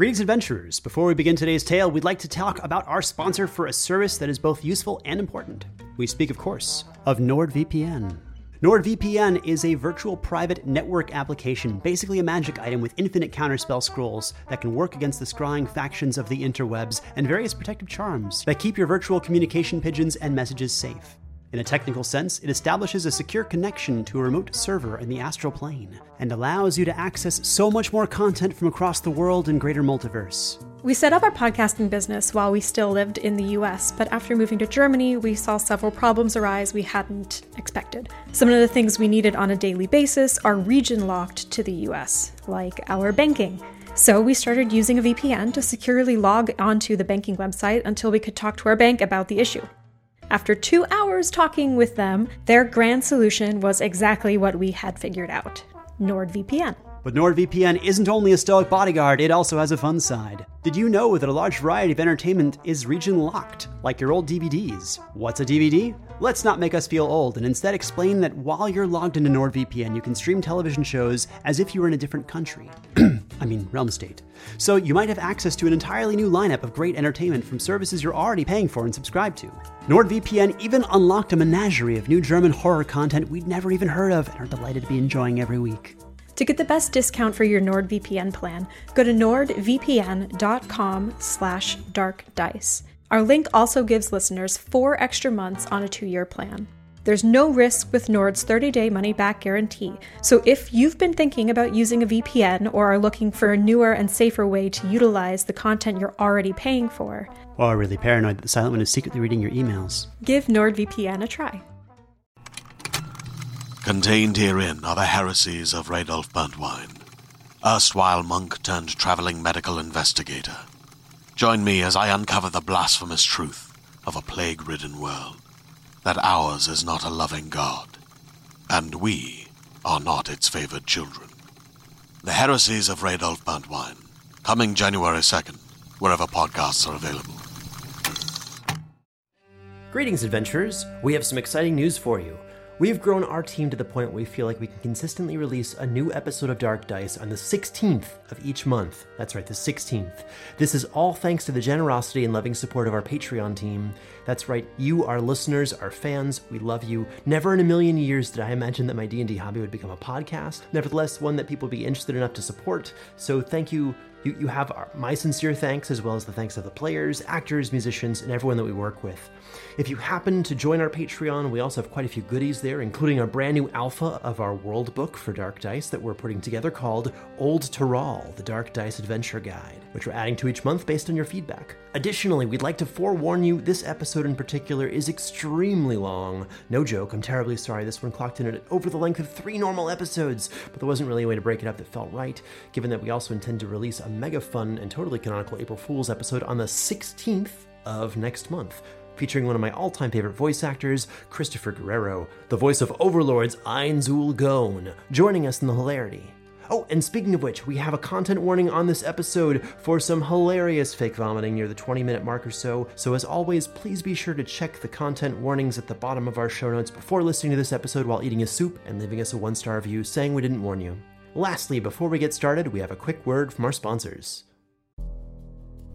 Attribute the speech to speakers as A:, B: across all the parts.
A: Greetings, adventurers. Before we begin today's tale, we'd like to talk about our sponsor for a service that is both useful and important. We speak, of course, of NordVPN. NordVPN is a virtual private network application, basically a magic item with infinite counterspell scrolls that can work against the scrying factions of the interwebs and various protective charms that keep your virtual communication pigeons and messages safe. In a technical sense, it establishes a secure connection to a remote server in the astral plane and allows you to access so much more content from across the world and greater multiverse.
B: We set up our podcasting business while we still lived in the US, but after moving to Germany, we saw several problems arise we hadn't expected. Some of the things we needed on a daily basis are region locked to the US, like our banking. So we started using a VPN to securely log onto the banking website until we could talk to our bank about the issue. After two hours talking with them, their grand solution was exactly what we had figured out NordVPN.
A: But NordVPN isn't only a stoic bodyguard, it also has a fun side. Did you know that a large variety of entertainment is region locked, like your old DVDs? What's a DVD? Let's not make us feel old and instead explain that while you're logged into NordVPN, you can stream television shows as if you were in a different country. I mean, realm state. So you might have access to an entirely new lineup of great entertainment from services you're already paying for and subscribed to. NordVPN even unlocked a menagerie of new German horror content we'd never even heard of and are delighted to be enjoying every week.
B: To get the best discount for your NordVPN plan, go to nordvpn.com slash darkdice. Our link also gives listeners four extra months on a two-year plan. There's no risk with Nord's 30 day money back guarantee. So if you've been thinking about using a VPN or are looking for a newer and safer way to utilize the content you're already paying for, Oh,
A: or are really paranoid that the silent one is secretly reading your emails,
B: give NordVPN a try.
C: Contained herein are the heresies of Radolf Burntwine, erstwhile monk turned traveling medical investigator. Join me as I uncover the blasphemous truth of a plague ridden world that ours is not a loving God, and we are not its favored children. The Heresies of Radolf Burntwine, coming January 2nd, wherever podcasts are available.
D: Greetings, adventurers! We have some exciting news for you. We've grown our team to the point where we feel like we can consistently release a new episode of Dark Dice on the 16th of each month. That's right, the 16th. This is all thanks to the generosity and loving support of our Patreon team. That's right, you, our listeners, our fans, we love you. Never in a million years did I imagine that my D&D hobby would become a podcast. Nevertheless, one that people would be interested enough to support. So thank you you, you have our, my sincere thanks as well as the thanks of the players, actors, musicians, and everyone that we work with. If you happen to join our Patreon, we also have quite a few goodies there, including our brand new alpha of our world book for Dark Dice that we're putting together called Old Taral, the Dark Dice Adventure Guide, which we're adding to each month based on your feedback. Additionally, we'd like to forewarn you this episode in particular is extremely long. No joke, I'm terribly sorry. This one clocked in at over the length of three normal episodes, but there wasn't really a way to break it up that felt right, given that we also intend to release a mega fun and totally canonical April Fool's episode on the 16th of next month featuring one of my all time favorite voice actors, Christopher Guerrero, the voice of Overlord's Ainz Ooal Gown, joining us in the hilarity. Oh, and speaking of which, we have a content warning on this episode for some hilarious fake vomiting near the 20 minute mark or so. So, as always, please be sure to check the content warnings at the bottom of our show notes before listening to this episode while eating a soup and leaving us a one star review saying we didn't warn you. Lastly, before we get started, we have a quick word from our sponsors.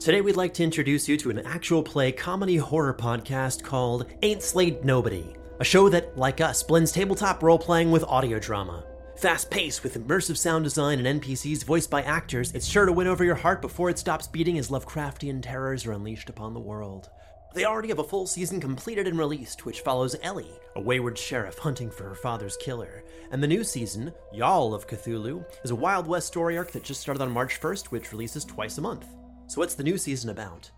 D: Today, we'd like to introduce you to an actual play comedy horror podcast called Ain't Slayed Nobody, a show that, like us, blends tabletop role playing with audio drama. Fast paced with immersive sound design and NPCs voiced by actors, it's sure to win over your heart before it stops beating as Lovecraftian terrors are unleashed upon the world. They already have a full season completed and released, which follows Ellie, a wayward sheriff hunting for her father's killer. And the new season, Y'all of Cthulhu, is a Wild West story arc that just started on March 1st, which releases twice a month. So, what's the new season about?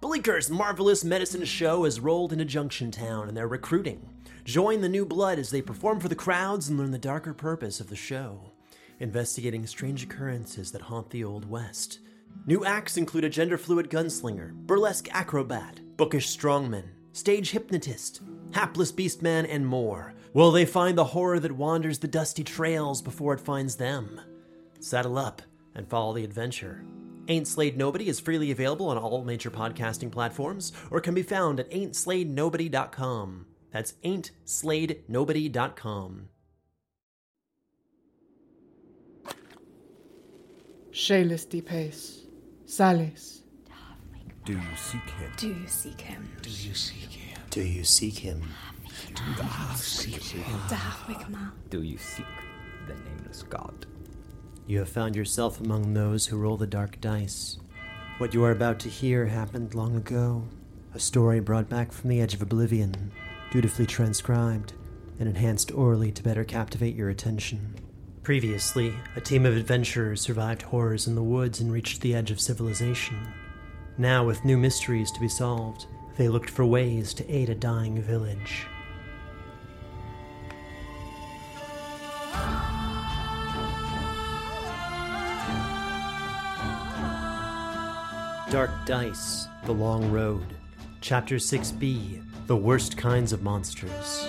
D: Bleeker's marvelous medicine show has rolled into Junction Town and they're recruiting. Join the new blood as they perform for the crowds and learn the darker purpose of the show, investigating strange occurrences that haunt the Old West. New acts include a gender fluid gunslinger, burlesque acrobat, bookish strongman, stage hypnotist, hapless beastman, and more. Will they find the horror that wanders the dusty trails before it finds them? Saddle up and follow the adventure. Ain't Slayed Nobody is freely available on all major podcasting platforms or can be found at ain'tslaydnobody.com. That's ain'tslaydnobody.com.
E: Shalis de pace. Salis.
F: Do you seek him?
B: Do you seek him?
F: Do you seek him?
A: Do you seek him?
B: Dahwigma.
F: Do you seek the nameless god?
D: You have found yourself among those who roll the dark dice. What you are about to hear happened long ago. A story brought back from the edge of oblivion, dutifully transcribed and enhanced orally to better captivate your attention. Previously, a team of adventurers survived horrors in the woods and reached the edge of civilization. Now, with new mysteries to be solved, they looked for ways to aid a dying village. Dark Dice, The Long Road. Chapter 6b The Worst Kinds of Monsters.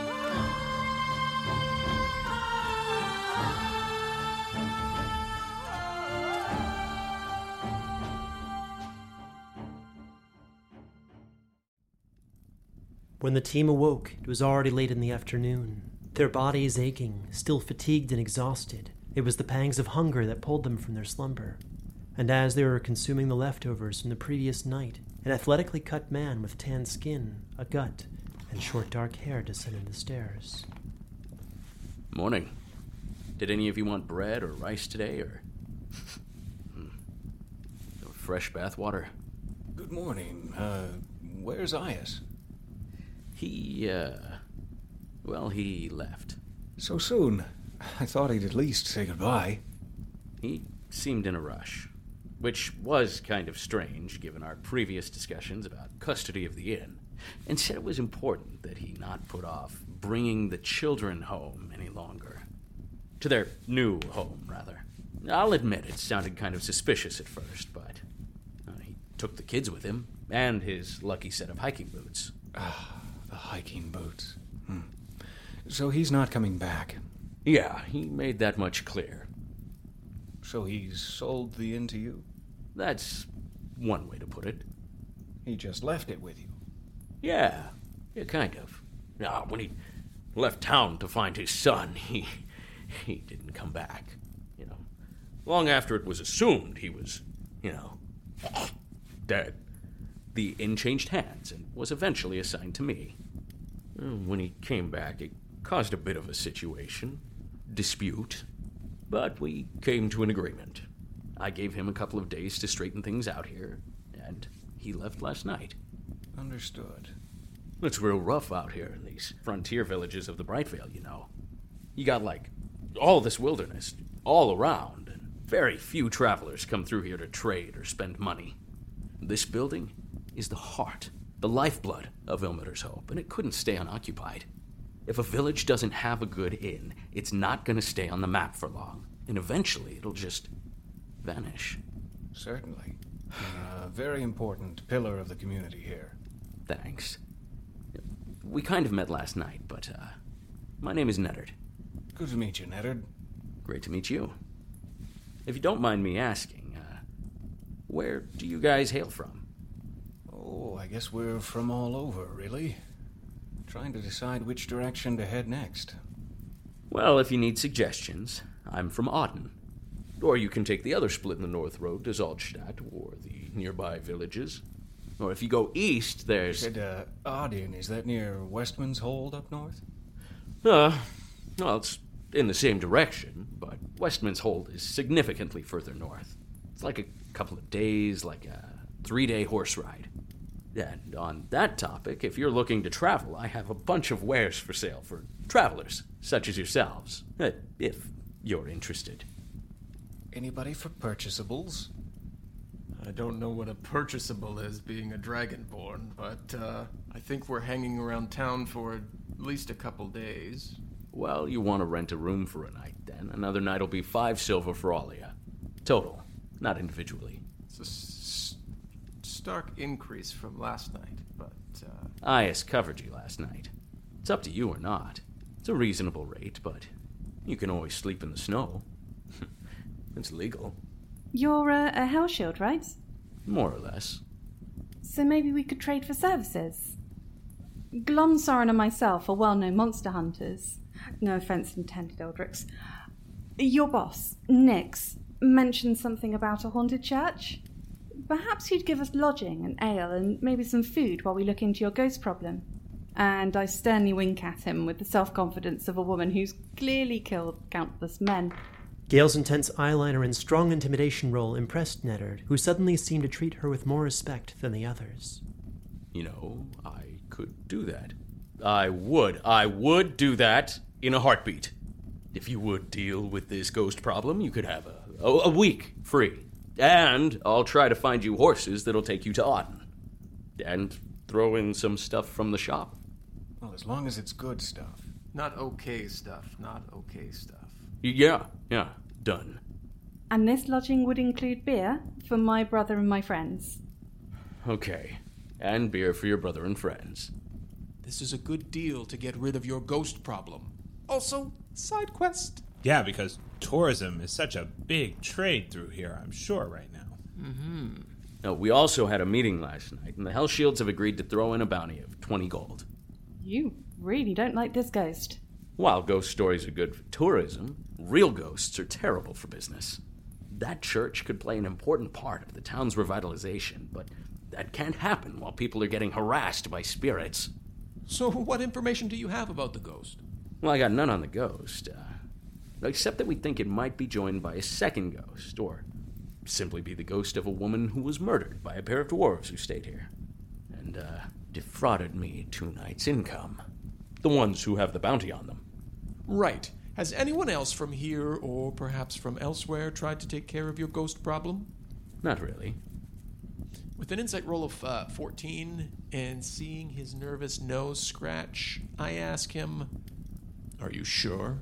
D: When the team awoke, it was already late in the afternoon. Their bodies aching, still fatigued and exhausted, it was the pangs of hunger that pulled them from their slumber. And as they were consuming the leftovers from the previous night, an athletically cut man with tan skin, a gut, and short dark hair descended the stairs.
G: Morning. Did any of you want bread or rice today, or Hmm. Or fresh bath water?
H: Good morning. Uh, where's Ias?
G: He, uh, well, he left.
H: So soon. I thought he'd at least say goodbye.
G: He seemed in a rush, which was kind of strange given our previous discussions about custody of the inn, and said it was important that he not put off bringing the children home any longer. To their new home, rather. I'll admit it sounded kind of suspicious at first, but uh, he took the kids with him and his lucky set of hiking boots.
H: Ah, The hiking boots. Hmm. So he's not coming back.
G: Yeah, he made that much clear.
H: So he's sold the inn to you?
G: That's one way to put it.
H: He just left it with you.
G: Yeah, yeah, kind of. Now, when he left town to find his son, he he didn't come back. You know, long after it was assumed he was, you know, dead. The inn changed hands and was eventually assigned to me. Uh, When he came back, it caused a bit of a situation, dispute, but we came to an agreement. I gave him a couple of days to straighten things out here, and he left last night.
H: Understood.
G: It's real rough out here in these frontier villages of the Brightvale, you know. You got like all this wilderness all around, and very few travelers come through here to trade or spend money. This building is the heart, the lifeblood of Ilmater's Hope, and it couldn't stay unoccupied. If a village doesn't have a good inn, it's not going to stay on the map for long, and eventually it'll just vanish.
H: Certainly. A very important pillar of the community here.
G: Thanks. We kind of met last night, but uh, my name is Neddard.
H: Good to meet you, Neddard.
G: Great to meet you. If you don't mind me asking, uh, where do you guys hail from?
H: Oh, I guess we're from all over, really. Trying to decide which direction to head next.
G: Well, if you need suggestions, I'm from Auden. Or you can take the other split in the North Road to Zoldstadt or the nearby villages. Or if you go east, there's.
H: Said, uh, Auden, is that near Westman's Hold up north?
G: Uh, well, it's in the same direction, but Westman's Hold is significantly further north. It's like a couple of days, like a three day horse ride. And on that topic, if you're looking to travel, I have a bunch of wares for sale for travelers, such as yourselves, uh, if you're interested.
H: Anybody for purchasables?
I: I don't know what a purchasable is being a dragonborn, but uh, I think we're hanging around town for at least a couple days.
G: Well, you want to rent a room for a night, then. Another night will be five silver for all of you. Total, not individually.
I: It's a s- stark increase from last night, but uh,
G: I has covered you last night. It's up to you or not. It's a reasonable rate, but you can always sleep in the snow. It's legal,
J: You're a, a Hell Shield, right?
G: more or less.
J: So maybe we could trade for services. Glonsoren and myself are well known monster hunters. No offense intended, Eldrix. Your boss, Nix, mentioned something about a haunted church. Perhaps you'd give us lodging and ale and maybe some food while we look into your ghost problem. And I sternly wink at him with the self confidence of a woman who's clearly killed countless men.
D: Gale's intense eyeliner and strong intimidation role impressed Neddard, who suddenly seemed to treat her with more respect than the others.
G: You know, I could do that. I would. I would do that in a heartbeat. If you would deal with this ghost problem, you could have a, a, a week free. And I'll try to find you horses that'll take you to Auden. And throw in some stuff from the shop.
H: Well, as long as it's good stuff.
I: not okay stuff. Not okay stuff.
G: Y- Yeah, yeah, done.
J: And this lodging would include beer for my brother and my friends.
G: Okay. And beer for your brother and friends.
K: This is a good deal to get rid of your ghost problem. Also, side quest.
L: Yeah, because tourism is such a big trade through here, I'm sure, right now.
I: Mm-hmm.
G: No, we also had a meeting last night, and the Hell Shields have agreed to throw in a bounty of 20 gold.
J: You really don't like this ghost.
G: While ghost stories are good for tourism, real ghosts are terrible for business. That church could play an important part of the town's revitalization, but that can't happen while people are getting harassed by spirits.
K: So, what information do you have about the ghost?
G: Well, I got none on the ghost, uh, except that we think it might be joined by a second ghost, or simply be the ghost of a woman who was murdered by a pair of dwarves who stayed here and uh, defrauded me two nights' income. The ones who have the bounty on them.
K: Right. Has anyone else from here or perhaps from elsewhere tried to take care of your ghost problem?
G: Not really.
K: With an insight roll of uh, 14 and seeing his nervous nose scratch, I ask him, Are you sure?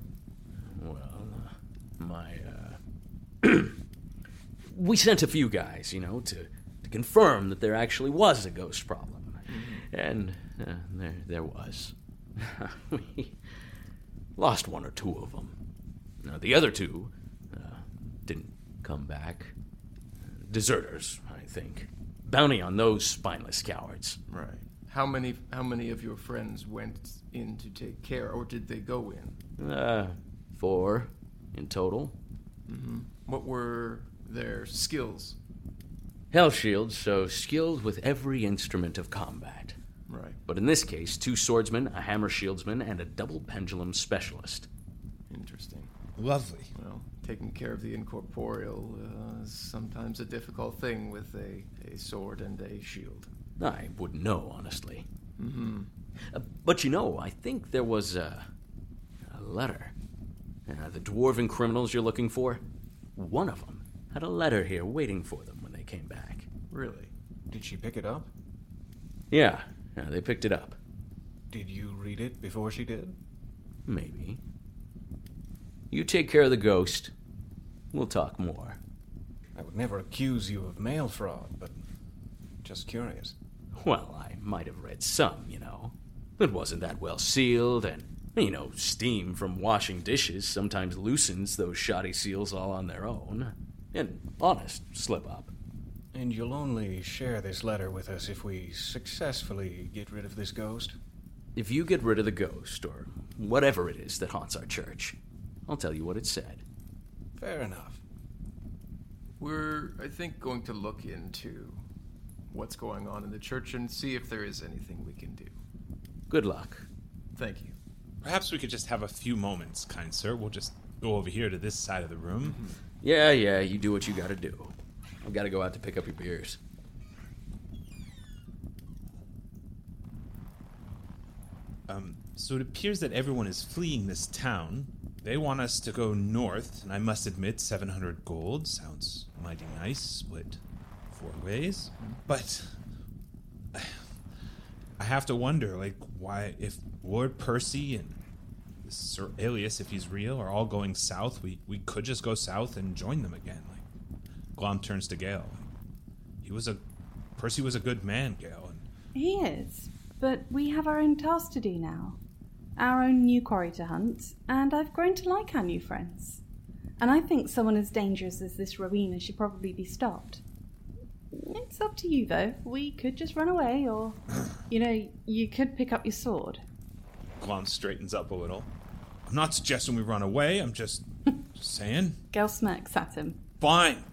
G: Well, uh, my, uh. we sent a few guys, you know, to, to confirm that there actually was a ghost problem. And uh, there, there was. we lost one or two of them. Now, the other two uh, didn't come back. Deserters, I think. Bounty on those spineless cowards.
I: Right. How many? How many of your friends went in to take care, or did they go in?
G: Uh, four in total.
I: Mm-hmm. What were their skills?
G: Hell shields, so skilled with every instrument of combat.
I: Right.
G: But in this case, two swordsmen, a hammer shieldsman, and a double pendulum specialist.
I: Interesting.
L: Lovely.
I: Well, taking care of the incorporeal uh, is sometimes a difficult thing with a, a sword and a shield.
G: I wouldn't know, honestly.
I: Mm-hmm.
G: Uh, but you know, I think there was a, a letter. Uh, the dwarven criminals you're looking for, one of them had a letter here waiting for them when they came back.
I: Really?
H: Did she pick it up?
G: Yeah, yeah, they picked it up.
H: Did you read it before she did?
G: Maybe. You take care of the ghost. We'll talk more.
H: I would never accuse you of mail fraud, but just curious.
G: Well, I might have read some, you know. It wasn't that well sealed, and, you know, steam from washing dishes sometimes loosens those shoddy seals all on their own. An honest slip up.
H: And you'll only share this letter with us if we successfully get rid of this ghost?
G: If you get rid of the ghost, or whatever it is that haunts our church, I'll tell you what it said.
H: Fair enough.
I: We're, I think, going to look into what's going on in the church and see if there is anything we can do.
G: Good luck.
I: Thank you.
L: Perhaps we could just have a few moments, kind sir. We'll just go over here to this side of the room. Mm-hmm.
G: Yeah, yeah, you do what you gotta do. I've gotta go out to pick up your beers.
L: Um, so it appears that everyone is fleeing this town. They want us to go north, and I must admit, 700 gold sounds mighty nice, split four ways. But I have to wonder, like, why, if Lord Percy and Sir Alias, if he's real, are all going south, we, we could just go south and join them again. Glom turns to Gale. He was a. Percy was a good man, Gale. And
J: He is, but we have our own task to do now. Our own new quarry to hunt, and I've grown to like our new friends. And I think someone as dangerous as this Rowena should probably be stopped. It's up to you, though. We could just run away, or, you know, you could pick up your sword.
L: Glom straightens up a little. I'm not suggesting we run away, I'm just, just saying.
J: Gale smirks at him.
L: Fine.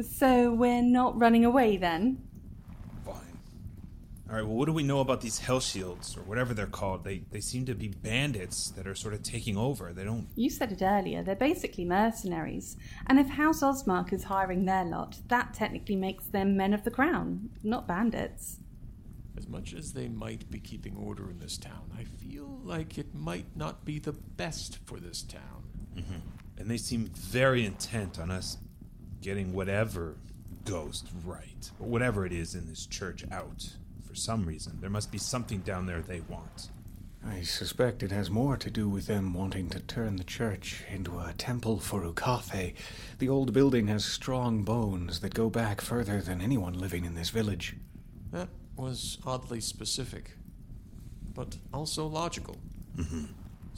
J: So we're not running away then? Fine.
L: All right, well, what do we know about these Hell Shields, or whatever they're called? They, they seem to be bandits that are sort of taking over. They don't.
J: You said it earlier, they're basically mercenaries. And if House Osmark is hiring their lot, that technically makes them men of the crown, not bandits.
K: As much as they might be keeping order in this town, I feel like it might not be the best for this town.
L: Mm-hmm. And they seem very intent on us getting whatever ghost right, or whatever it is in this church out. For some reason, there must be something down there they want.
H: I suspect it has more to do with them wanting to turn the church into a temple for Ukathe. The old building has strong bones that go back further than anyone living in this village.
K: That was oddly specific, but also logical.
L: Mm-hmm.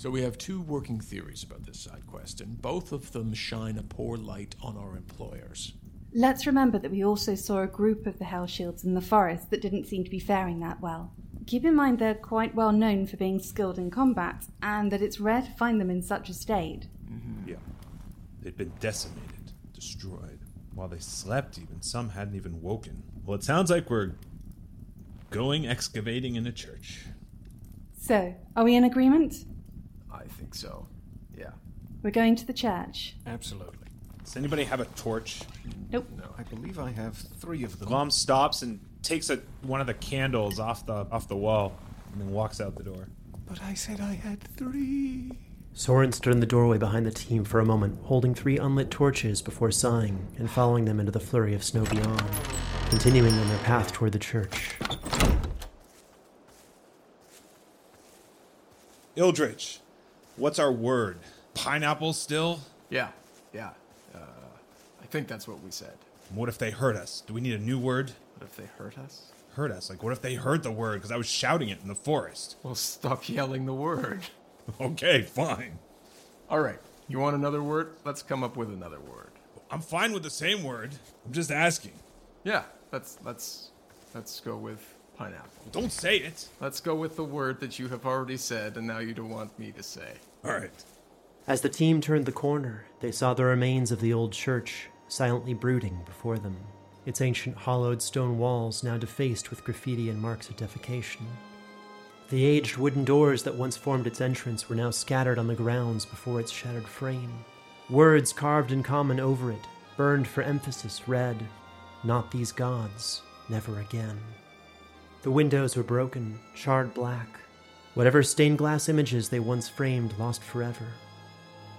K: So we have two working theories about this side quest, and both of them shine a poor light on our employers.
J: Let's remember that we also saw a group of the Hell Shields in the forest that didn't seem to be faring that well. Keep in mind they're quite well known for being skilled in combat, and that it's rare to find them in such a state. Mm-hmm.
L: Yeah. They'd been decimated, destroyed. While they slept, even some hadn't even woken. Well, it sounds like we're going excavating in a church.
J: So, are we in agreement?
I: I think so. Yeah.
J: We're going to the church.
H: Absolutely.
L: Does anybody have a torch?
J: Nope.
H: No, I believe I have three of them.
L: Glom stops and takes a, one of the candles off the off the wall, and then walks out the door.
H: But I said I had three.
D: Soren stood in the doorway behind the team for a moment, holding three unlit torches before sighing and following them into the flurry of snow beyond, continuing on their path toward the church.
L: Ildrix, what's our word? Pineapple still?
I: Yeah, yeah. Uh, I think that's what we said.
L: What if they hurt us? Do we need a new word?
I: What if they hurt us?
L: Hurt us? Like, what if they heard the word because I was shouting it in the forest?
I: Well, stop yelling the word.
L: okay, fine.
I: All right. You want another word? Let's come up with another word.
L: I'm fine with the same word. I'm just asking.
I: Yeah, let's let's let's go with pineapple.
L: Don't say it.
I: Let's go with the word that you have already said and now you don't want me to say.
L: All right.
D: As the team turned the corner, they saw the remains of the old church silently brooding before them, its ancient hollowed stone walls now defaced with graffiti and marks of defecation. The aged wooden doors that once formed its entrance were now scattered on the grounds before its shattered frame. Words carved in common over it, burned for emphasis, read, Not these gods, never again. The windows were broken, charred black. Whatever stained glass images they once framed lost forever.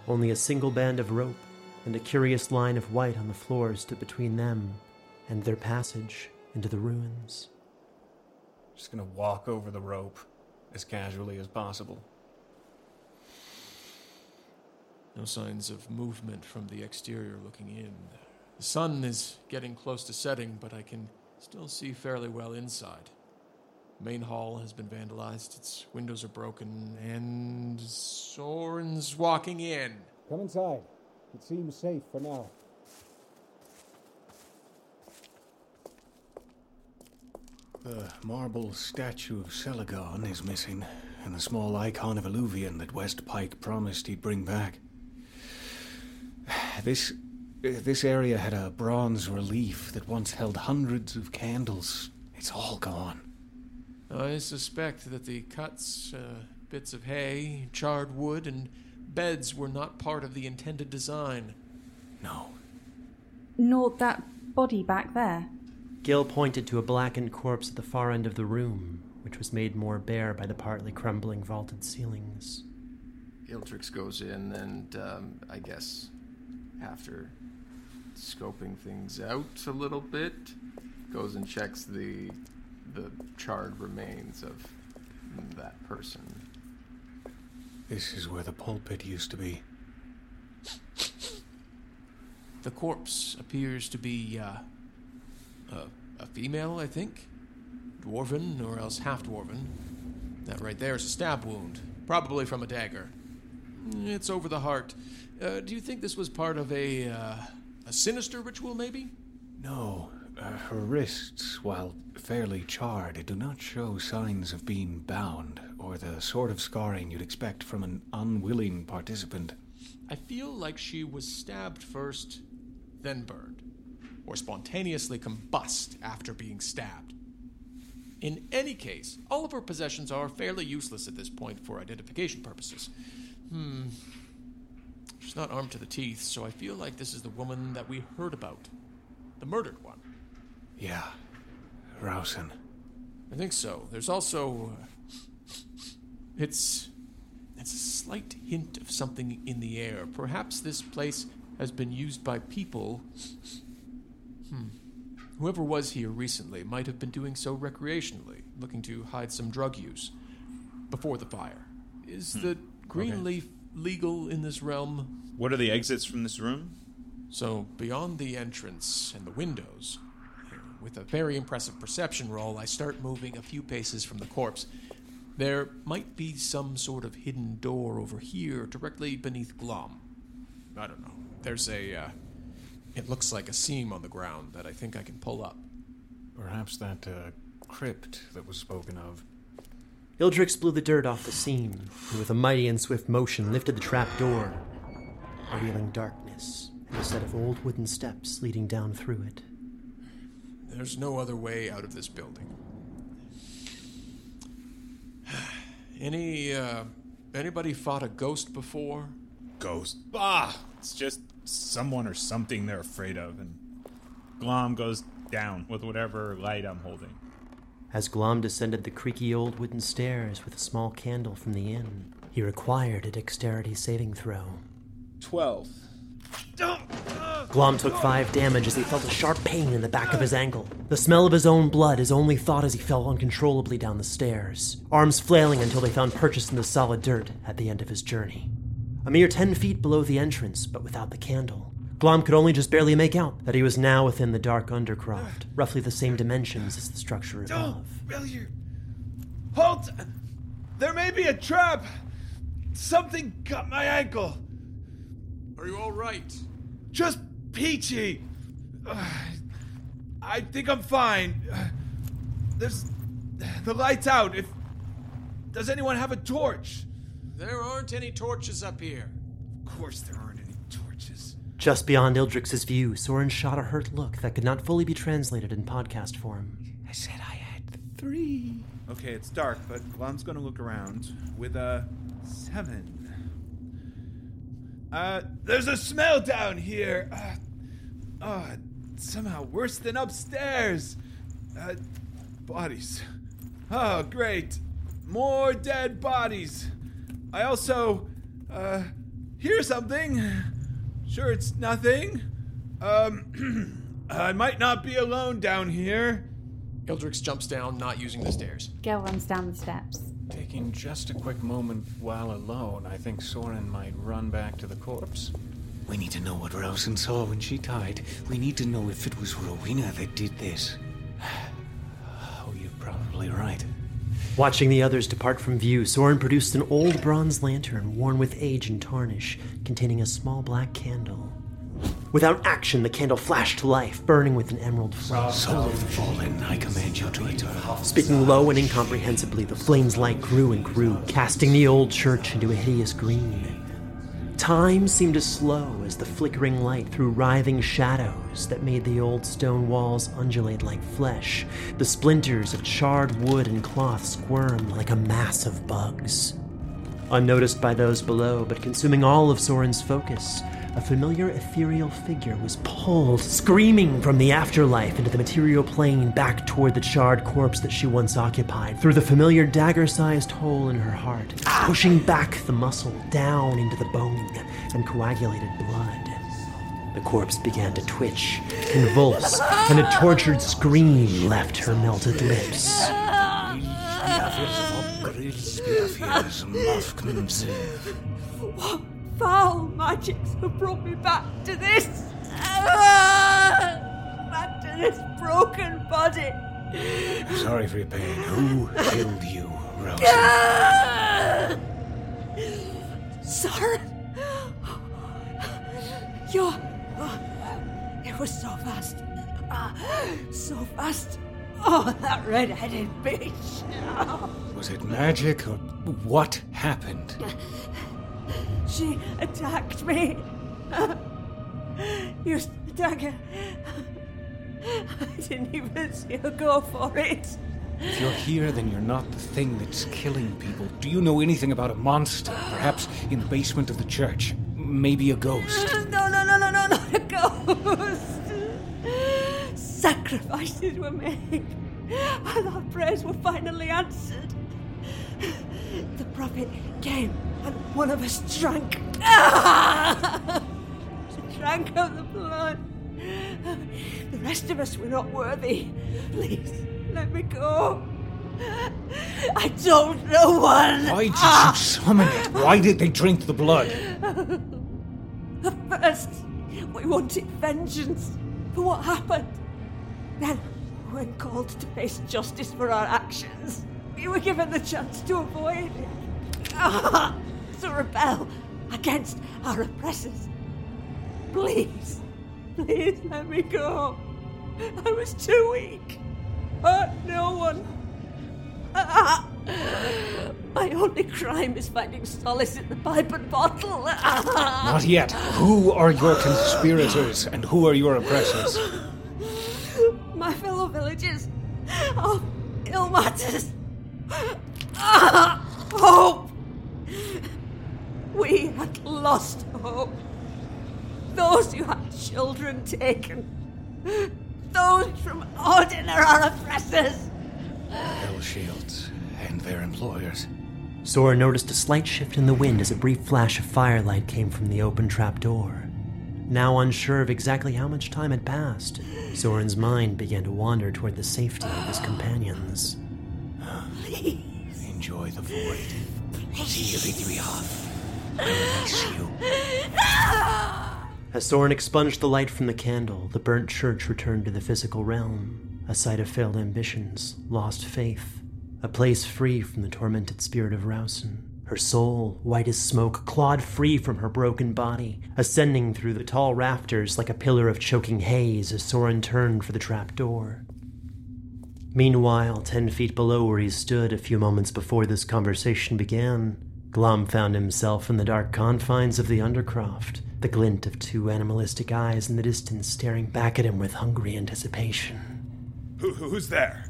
D: Only a single band of rope and a curious line of white on the floor stood between them and their passage into the ruins.
H: Just gonna walk over the rope as casually as possible.
K: No signs of movement from the exterior looking in. The sun is getting close to setting, but I can still see fairly well inside. The main hall has been vandalized, its windows are broken, and Soren's walking in.
M: Come inside. It seems safe for now.
H: The marble statue of Celagon is missing, and the small icon of Illuvian that West Pike promised he'd bring back. This this area had a bronze relief that once held hundreds of candles. It's all gone.
K: I suspect that the cuts uh, Bits of hay, charred wood, and beds were not part of the intended design.
H: No.
J: Nor that body back there.
D: Gil pointed to a blackened corpse at the far end of the room, which was made more bare by the partly crumbling vaulted ceilings.
I: Ildrix goes in and, um, I guess, after scoping things out a little bit, goes and checks the the charred remains of that person.
H: This is where the pulpit used to be.
K: The corpse appears to be uh, a, a female, I think. Dwarven, or else half dwarven. That right there is a stab wound, probably from a dagger. It's over the heart. Uh, do you think this was part of a uh, a sinister ritual, maybe?
H: No. Uh, her wrists, while fairly charred, do not show signs of being bound, or the sort of scarring you'd expect from an unwilling participant.
K: I feel like she was stabbed first, then burned, or spontaneously combust after being stabbed. In any case, all of her possessions are fairly useless at this point for identification purposes. Hmm. She's not armed to the teeth, so I feel like this is the woman that we heard about. The murdered one.
H: Yeah. Rousen.
K: I think so. There's also. Uh, it's. It's a slight hint of something in the air. Perhaps this place has been used by people. Hmm. Whoever was here recently might have been doing so recreationally, looking to hide some drug use before the fire. Is
L: Hmm.
K: the green
L: Okay.
K: leaf legal in this realm?
L: What are the exits from this room?
K: So, beyond the entrance and the windows, with a very impressive perception roll, I start moving a few paces from the corpse. There might be some sort of hidden door over here, directly beneath Glom. I don't know. There's a. Uh, it looks like a seam on the ground that I think I can pull up.
H: Perhaps that uh, crypt that was spoken of.
D: Ildrix blew the dirt off the seam, and with a mighty and swift motion lifted the trap door, revealing darkness and a set of old wooden steps leading down through it.
K: There's no other way out of this building. Any, uh, anybody fought a ghost before?
L: Ghost. Bah! It's just someone or something they're afraid of, and Glom goes down with whatever light I'm holding.
D: As Glom descended the creaky old wooden stairs with a small candle from the inn, he required a dexterity saving throw.
L: Twelve.
D: Glom took five damage as he felt a sharp pain in the back of his ankle. The smell of his own blood his only thought as he fell uncontrollably down the stairs, arms flailing until they found purchase in the solid dirt at the end of his journey. A mere ten feet below the entrance, but without the candle, Glom could only just barely make out that he was now within the dark undercroft, roughly the same dimensions as the structure above.
N: Billiard. Halt! There may be a trap. Something cut my ankle.
K: Are you all right?
N: Just peachy. Ugh, I think I'm fine. Uh, There's the lights out. If does anyone have a torch?
K: There aren't any torches up here.
N: Of course there aren't any torches.
D: Just beyond Ildrix's view, Soren shot a hurt look that could not fully be translated in podcast form.
N: I said I had three.
L: Okay, it's dark, but Glom's gonna look around with a seven.
N: Uh, there's a smell down here. Uh, oh, somehow worse than upstairs. Uh, bodies. Oh, great. More dead bodies. I also, uh, hear something. Sure, it's nothing. Um, I might not be alone down here.
K: Eldrix jumps down, not using the stairs.
J: Gale runs down the steps.
H: Taking just a quick moment while alone, I think Soren might run back to the corpse. We need to know what Rosen saw when she died. We need to know if it was Rowena that did this. Oh, you're probably right.
D: Watching the others depart from view, Soren produced an old bronze lantern worn with age and tarnish, containing a small black candle. Without action, the candle flashed to life, burning with an emerald flame.
H: Soul of the fallen, I command you to enter.
D: Speaking low and incomprehensibly, the flame's light grew and grew, casting the old church into a hideous green. Time seemed to slow as the flickering light threw writhing shadows that made the old stone walls undulate like flesh. The splinters of charred wood and cloth squirmed like a mass of bugs. Unnoticed by those below, but consuming all of Soren's focus, a familiar ethereal figure was pulled, screaming from the afterlife into the material plane back toward the charred corpse that she once occupied, through the familiar dagger sized hole in her heart, pushing back the muscle down into the bone and coagulated blood. The corpse began to twitch, convulse, and a tortured scream left her melted lips.
O: What foul magics have brought me back to this? Back to this broken body.
H: Sorry for your pain. Who killed you, Rosa?
O: Soren! You're. It was so fast. Ah, So fast. Oh, that red headed bitch.
H: Was it magic or what happened?
O: She attacked me. The dagger. I didn't even see her go for it.
H: If you're here, then you're not the thing that's killing people. Do you know anything about a monster? Perhaps in the basement of the church? Maybe a ghost?
O: No, no, no, no, no, not a ghost. Sacrifices were made, and our prayers were finally answered. The prophet came, and one of us drank. drank of the blood. The rest of us were not worthy. Please, let me go. I told no one.
H: Why did you summon it? Why did they drink the blood?
O: At first, we wanted vengeance for what happened. Then, when called to face justice for our actions, we were given the chance to avoid it. to rebel against our oppressors. Please, please let me go. I was too weak. Hurt no one. My only crime is finding solace in the pipe and bottle.
H: Not yet. Who are your conspirators and who are your oppressors?
O: My fellow villagers of Ilmater's. Ah, hope. We had lost hope. Those who had children taken. Those from Auden are our oppressors.
H: Hell Shields and their employers.
D: Sora noticed a slight shift in the wind as a brief flash of firelight came from the open trapdoor. Now unsure of exactly how much time had passed, Soren's mind began to wander toward the safety of his companions.
O: Please.
H: Enjoy the void. See you, Vidriaf. I will miss you.
D: As Soren expunged the light from the candle, the burnt church returned to the physical realm, a site of failed ambitions, lost faith, a place free from the tormented spirit of Rousen. Her soul, white as smoke, clawed free from her broken body, ascending through the tall rafters like a pillar of choking haze as Soren turned for the trap door. Meanwhile, ten feet below where he stood a few moments before this conversation began, Glom found himself in the dark confines of the Undercroft, the glint of two animalistic eyes in the distance staring back at him with hungry anticipation.
P: Who, who's there?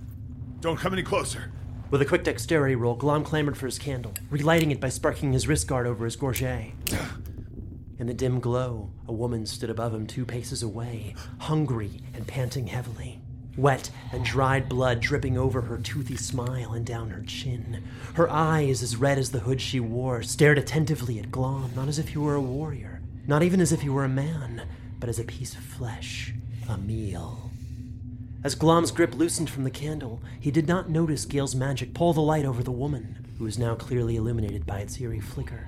P: Don't come any closer.
D: With a quick dexterity roll, Glom clamored for his candle, relighting it by sparking his wrist guard over his gorget. In the dim glow, a woman stood above him two paces away, hungry and panting heavily. Wet and dried blood dripping over her toothy smile and down her chin. Her eyes, as red as the hood she wore, stared attentively at Glom, not as if he were a warrior, not even as if he were a man, but as a piece of flesh, a meal. As Glom's grip loosened from the candle, he did not notice Gale's magic pull the light over the woman, who was now clearly illuminated by its eerie flicker.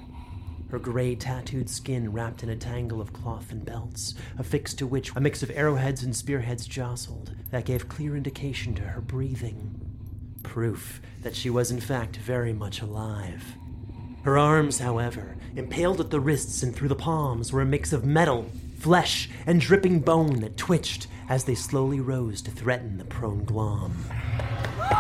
D: Her gray tattooed skin wrapped in a tangle of cloth and belts, affixed to which a mix of arrowheads and spearheads jostled, that gave clear indication to her breathing. Proof that she was in fact very much alive. Her arms, however, impaled at the wrists and through the palms, were a mix of metal, flesh, and dripping bone that twitched as they slowly rose to threaten the prone Glom.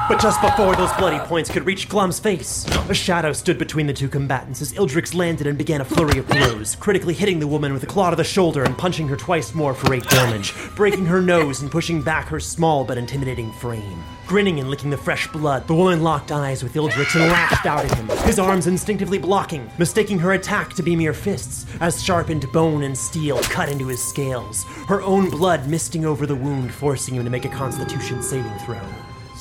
D: But just before those bloody points could reach Glom's face, a shadow stood between the two combatants as Ildrix landed and began a flurry of blows, critically hitting the woman with a claw to the shoulder and punching her twice more for eight damage, breaking her nose and pushing back her small but intimidating frame. grinning and licking the fresh blood. The woman locked eyes with Ildrix and lashed out at him, his arms instinctively blocking, mistaking her attack to be mere fists, as sharpened bone and steel cut into his scales, her own blood misting over the wound, forcing him to make a constitution saving throw.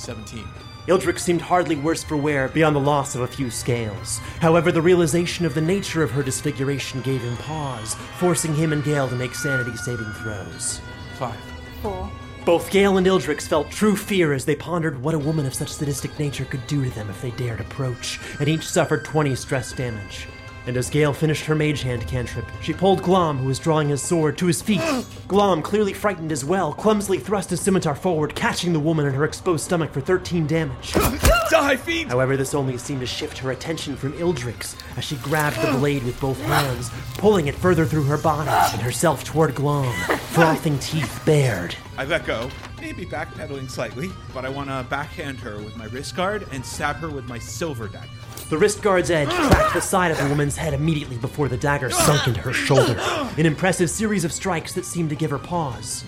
K: 17.
D: Ildrix seemed hardly worse for wear beyond the loss of a few scales. However, the realization of the nature of her disfiguration gave him pause, forcing him and Gale to make sanity saving throws.
K: Five.
J: Four.
D: Both Gale and Ildrix felt true fear as they pondered what a woman of such sadistic nature could do to them if they dared approach, and each suffered 20 stress damage. And as Gale finished her mage hand cantrip, she pulled Glom, who was drawing his sword, to his feet. Glom, clearly frightened as well, clumsily thrust his scimitar forward, catching the woman in her exposed stomach for 13 damage.
N: Die, fiend!
D: However, this only seemed to shift her attention from Ildrix as she grabbed the blade with both hands, pulling it further through her body and herself toward Glom, frothing teeth bared.
N: I let go, maybe backpedaling slightly, but I want to backhand her with my wrist guard and stab her with my silver dagger.
D: The wrist guard's edge cracked the side of the woman's head immediately before the dagger sunk into her shoulder, an impressive series of strikes that seemed to give her pause.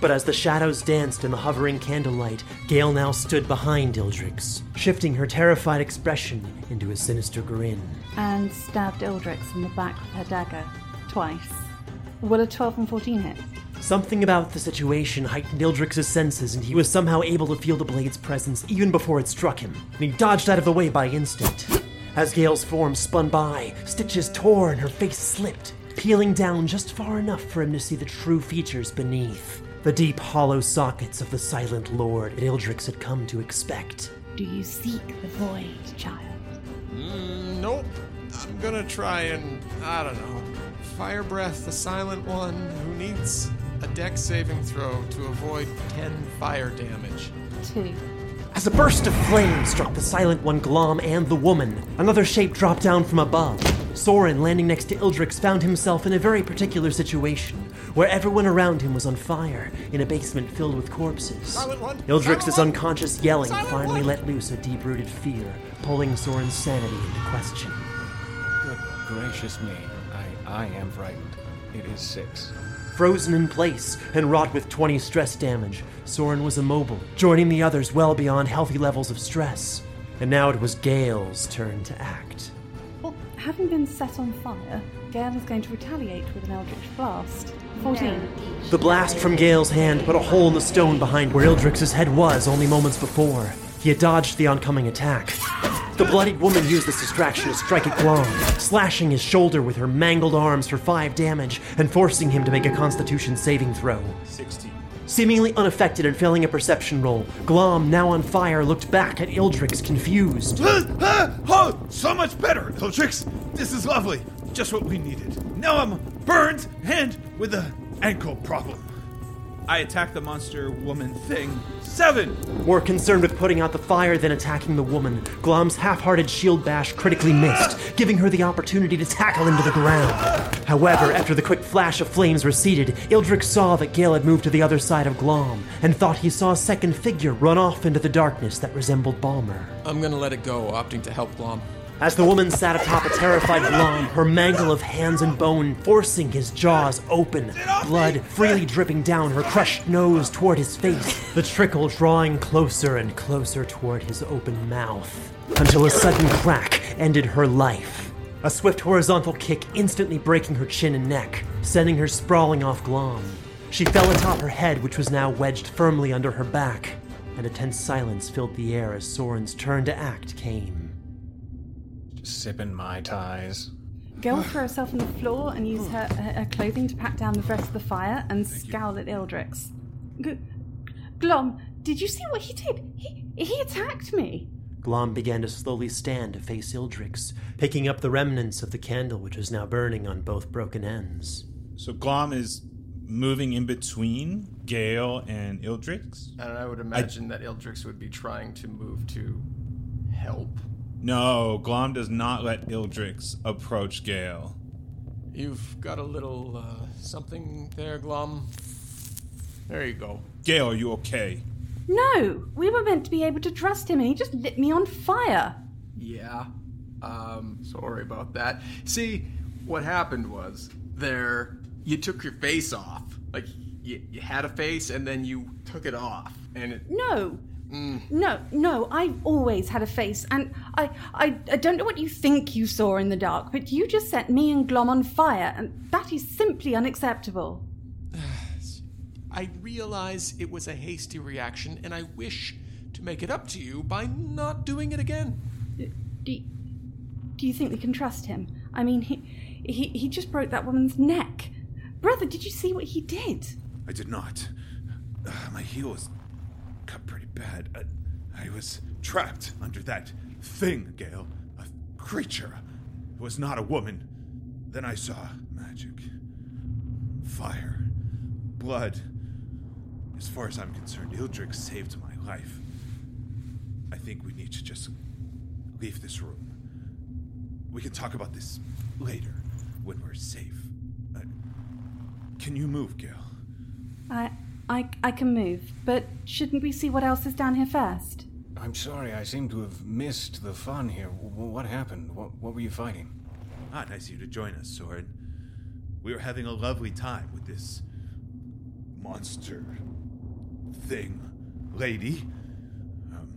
D: But as the shadows danced in the hovering candlelight, Gale now stood behind Ildrix, shifting her terrified expression into a sinister grin.
J: And stabbed Ildrix in the back with her dagger. Twice. Will a 12 and 14 hit?
D: Something about the situation heightened Ildrix's senses, and he was somehow able to feel the blade's presence even before it struck him, and he dodged out of the way by instinct. As Gale's form spun by, stitches tore and her face slipped, peeling down just far enough for him to see the true features beneath. The deep, hollow sockets of the silent lord that Ildrix had come to expect.
J: Do you seek the void, child?
K: Mm, nope. I'm gonna try and, I don't know, fire breath the silent one who needs a Dex saving throw to avoid 10 fire damage.
J: Two.
D: As a burst of flame struck the silent one Glom and the woman, another shape dropped down from above. Soren, landing next to Ildrix, found himself in a very particular situation, where everyone around him was on fire, in a basement filled with corpses. Ildrix's unconscious yelling finally let loose a deep-rooted fear, pulling Soren's sanity into question.
H: Good gracious me. I, I am frightened. It is six.
D: Frozen in place and wrought with 20 stress damage, Soren was immobile, joining the others well beyond healthy levels of stress. And now it was Gale's turn to act.
J: Well, having been set on fire, Gale is going to retaliate with an Eldritch Blast. 14.
D: The blast from Gale's hand put a hole in the stone behind where Ildrix's head was only moments before. He had dodged the oncoming attack. The bloodied woman used this distraction to strike at Glom, slashing his shoulder with her mangled arms for five damage and forcing him to make a constitution saving throw.
L: 16.
D: Seemingly unaffected and failing a perception roll, Glom, now on fire, looked back at Ildrix confused.
N: oh, so much better, Ildrix. This is lovely. Just what we needed. Now I'm burned and with a ankle problem. I attack the monster woman thing. Seven!
D: More concerned with putting out the fire than attacking the woman, Glom's half hearted shield bash critically missed, giving her the opportunity to tackle him to the ground. However, after the quick flash of flames receded, Ildrix saw that Gale had moved to the other side of Glom and thought he saw a second figure run off into the darkness that resembled Balmer.
K: I'm gonna let it go, opting to help Glom.
D: As the woman sat atop a terrified Glom, her mangle of hands and bone forcing his jaws open, blood freely dripping down her crushed nose toward his face, the trickle drawing closer and closer toward his open mouth, until a sudden crack ended her life. A swift horizontal kick instantly breaking her chin and neck, sending her sprawling off Glom. She fell atop her head, which was now wedged firmly under her back, and a tense silence filled the air as Soren's turn to act came.
H: Sipping my ties.
J: Gale will throw herself on the floor and use her, her, her clothing to pat down the rest of the fire and scowl at Ildrix. G- Glom, did you see what he did? He, he attacked me.
D: Glom began to slowly stand to face Ildrix, picking up the remnants of the candle which was now burning on both broken ends.
L: So Glom is moving in between Gale and Ildrix?
I: And I would imagine that Ildrix would be trying to move to help.
L: No, Glom does not let Ildrix approach Gale.
K: You've got a little uh, something there, Glom. There you go.
L: Gale, are you okay?
J: No, we were meant to be able to trust him and he just lit me on fire.
I: Yeah. Um, sorry about that. See, what happened was there you took your face off. Like you, you had a face and then you took it off. And it
J: No, No, no, I've always had a face, and I, I, I don't know what you think you saw in the dark, but you just set me and Glom on fire, and that is simply unacceptable.
K: I realize it was a hasty reaction, and I wish to make it up to you by not doing it again.
J: Do, do you think we can trust him? I mean, he, he, he just broke that woman's neck. Brother, did you see what he did?
P: I did not. Uh, my heel was pretty bad. I, I was trapped under that thing, Gale. A creature. It was not a woman. Then I saw magic. Fire. Blood. As far as I'm concerned, Ildrix saved my life. I think we need to just leave this room. We can talk about this later, when we're safe. Uh, can you move, Gale?
J: I, I, I can move, but shouldn't we see what else is down here first?
H: I'm sorry, I seem to have missed the fun here. W- what happened? What, what were you fighting?
P: Ah, nice of you to join us, Soren. We were having a lovely time with this monster thing, lady, um,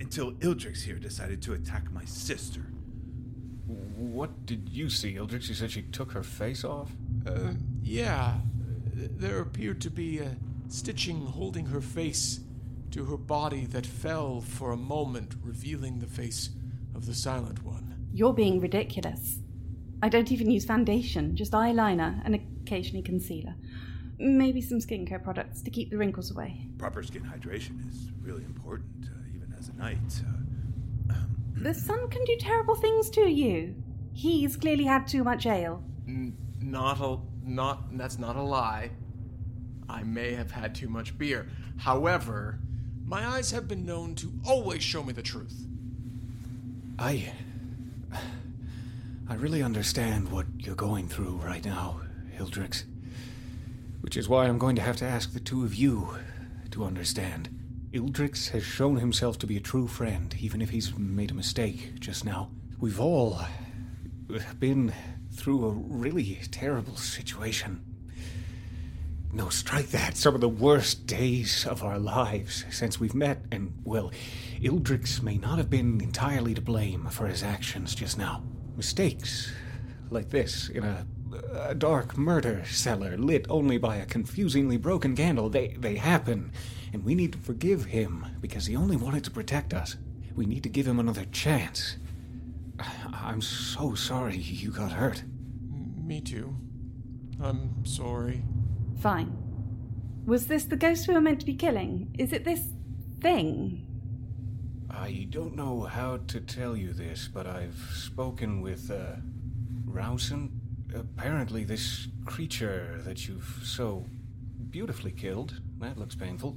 P: until Ildrix here decided to attack my sister.
H: What did you see, Ildrix? You said she took her face off?
K: Uh, yeah. There appeared to be a stitching holding her face to her body that fell for a moment, revealing the face of the Silent One.
J: You're being ridiculous. I don't even use foundation, just eyeliner and occasionally concealer. Maybe some skincare products to keep the wrinkles away.
P: Proper skin hydration is really important, uh, even as a knight. Uh,
J: The sun can do terrible things to you. He's clearly had too much ale.
I: N- not a not that's not a lie. I may have had too much beer. However,
K: My eyes have been known to always show me the truth.
H: I. I really understand what you're going through right now, Hildrix. Which is why I'm going to have to ask the two of you to understand. Ildrix has shown himself to be a true friend, even if he's made a mistake just now. We've all been through a really terrible situation. No, strike that. Some of the worst days of our lives since we've met, and, well, Ildrix may not have been entirely to blame for his actions just now. Mistakes like this in a, a dark murder cellar lit only by a confusingly broken candle, they, they happen, and we need to forgive him because he only wanted to protect us. We need to give him another chance. I'm so sorry you got hurt.
K: Me too. I'm sorry.
J: Fine. Was this the ghost we were meant to be killing? Is it this thing?
H: I don't know how to tell you this, but I've spoken with, uh, Rousen. Apparently, this creature that you've so beautifully killed, that looks painful.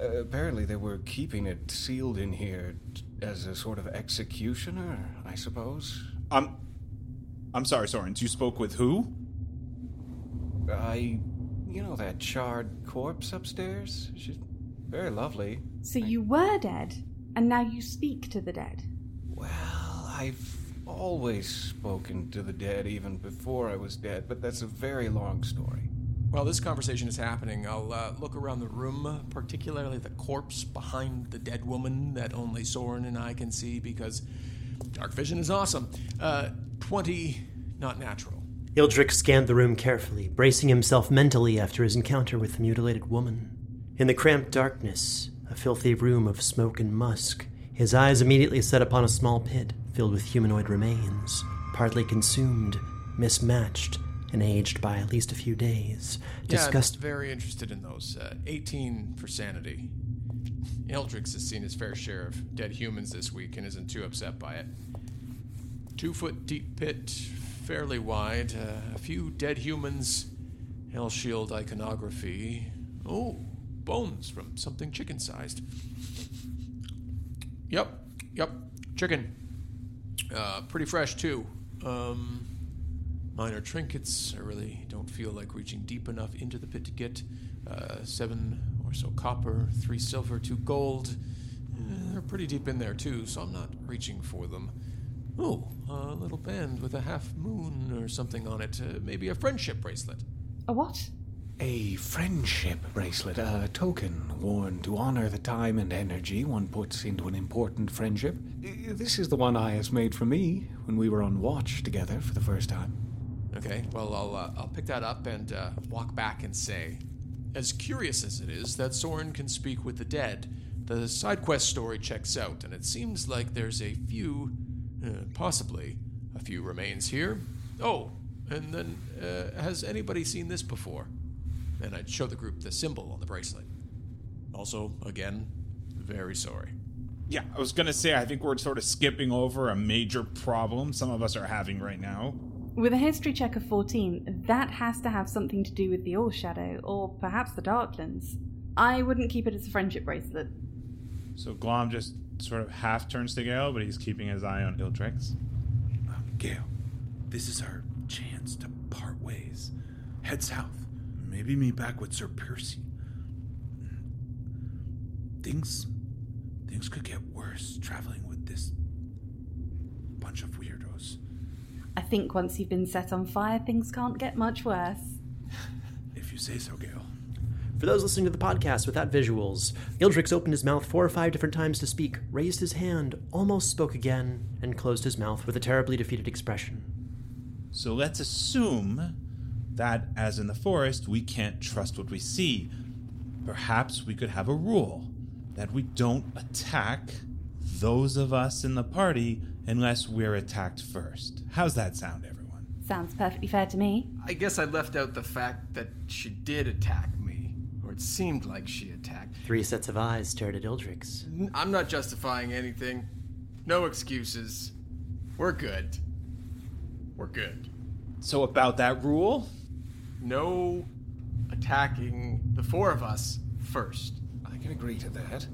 H: Uh, apparently, they were keeping it sealed in here t- as a sort of executioner, I suppose.
L: I'm. I'm sorry, Sorens. You spoke with who?
H: I. You know that charred corpse upstairs? She's very lovely.
J: So you were dead, and now you speak to the dead.
H: Well, I've always spoken to the dead even before I was dead, but that's a very long story.
K: While this conversation is happening, I'll uh, look around the room, particularly the corpse behind the dead woman that only Soren and I can see because dark vision is awesome. Uh, 20, not natural.
D: Ildrix scanned the room carefully, bracing himself mentally after his encounter with the mutilated woman. In the cramped darkness, a filthy room of smoke and musk, his eyes immediately set upon a small pit filled with humanoid remains, partly consumed, mismatched, and aged by at least a few days. Disgust
K: Yeah, I'm very interested in those. Uh, 18 for sanity. Eldrix has seen his fair share of dead humans this week and isn't too upset by it. Two foot deep pit, fairly wide, uh, a few dead humans, Hell Shield iconography. Oh, bones from something chicken sized. Yep, yep, chicken. Uh, pretty fresh too. Um, minor trinkets. I really don't feel like reaching deep enough into the pit to get. Uh, seven or so copper, three silver, two gold. Eh, they're pretty deep in there too, so I'm not reaching for them. Oh, a little band with a half moon or something on it. Uh, maybe a friendship bracelet.
J: A what?
H: A friendship bracelet, a token worn to honor the time and energy one puts into an important friendship. This is the one Ayas made for me when we were on watch together for the first time.
K: Okay, well, I'll, uh, I'll pick that up and uh, walk back and say, as curious as it is that Soren can speak with the dead, the side quest story checks out, and it seems like there's a few, uh, possibly a few remains here. Oh, and then uh, has anybody seen this before? And I'd show the group the symbol on the bracelet. Also, again, very sorry.
L: Yeah, I was gonna say I think we're sort of skipping over a major problem some of us are having right now.
J: With a history check of 14, that has to have something to do with the All Shadow, or perhaps the Darklands. I wouldn't keep it as a friendship bracelet.
L: So Glom just sort of half turns to Gale, but he's keeping his eye on Ildrix.
P: Um, Gale, this is our chance to part ways. Head south. Maybe meet back with Sir Percy. Things. Things could get worse traveling with this bunch of weirdos.
J: I think once you've been set on fire, things can't get much worse.
P: If you say so, Gale.
D: For those listening to the podcast without visuals, Ildrix opened his mouth four or five different times to speak, raised his hand, almost spoke again, and closed his mouth with a terribly defeated expression.
L: So let's assume that, as in the forest, we can't trust what we see. Perhaps we could have a rule that we don't attack those of us in the party unless we're attacked first. How's that sound, everyone?
J: Sounds perfectly fair to me.
I: I guess I left out the fact that she did attack me, or it seemed like she attacked.
D: Three sets of eyes stared at Ildrix.
I: I'm not justifying anything. No excuses. We're good. We're good.
L: So, about that rule?
I: No attacking the four of us first.
H: I can agree to that.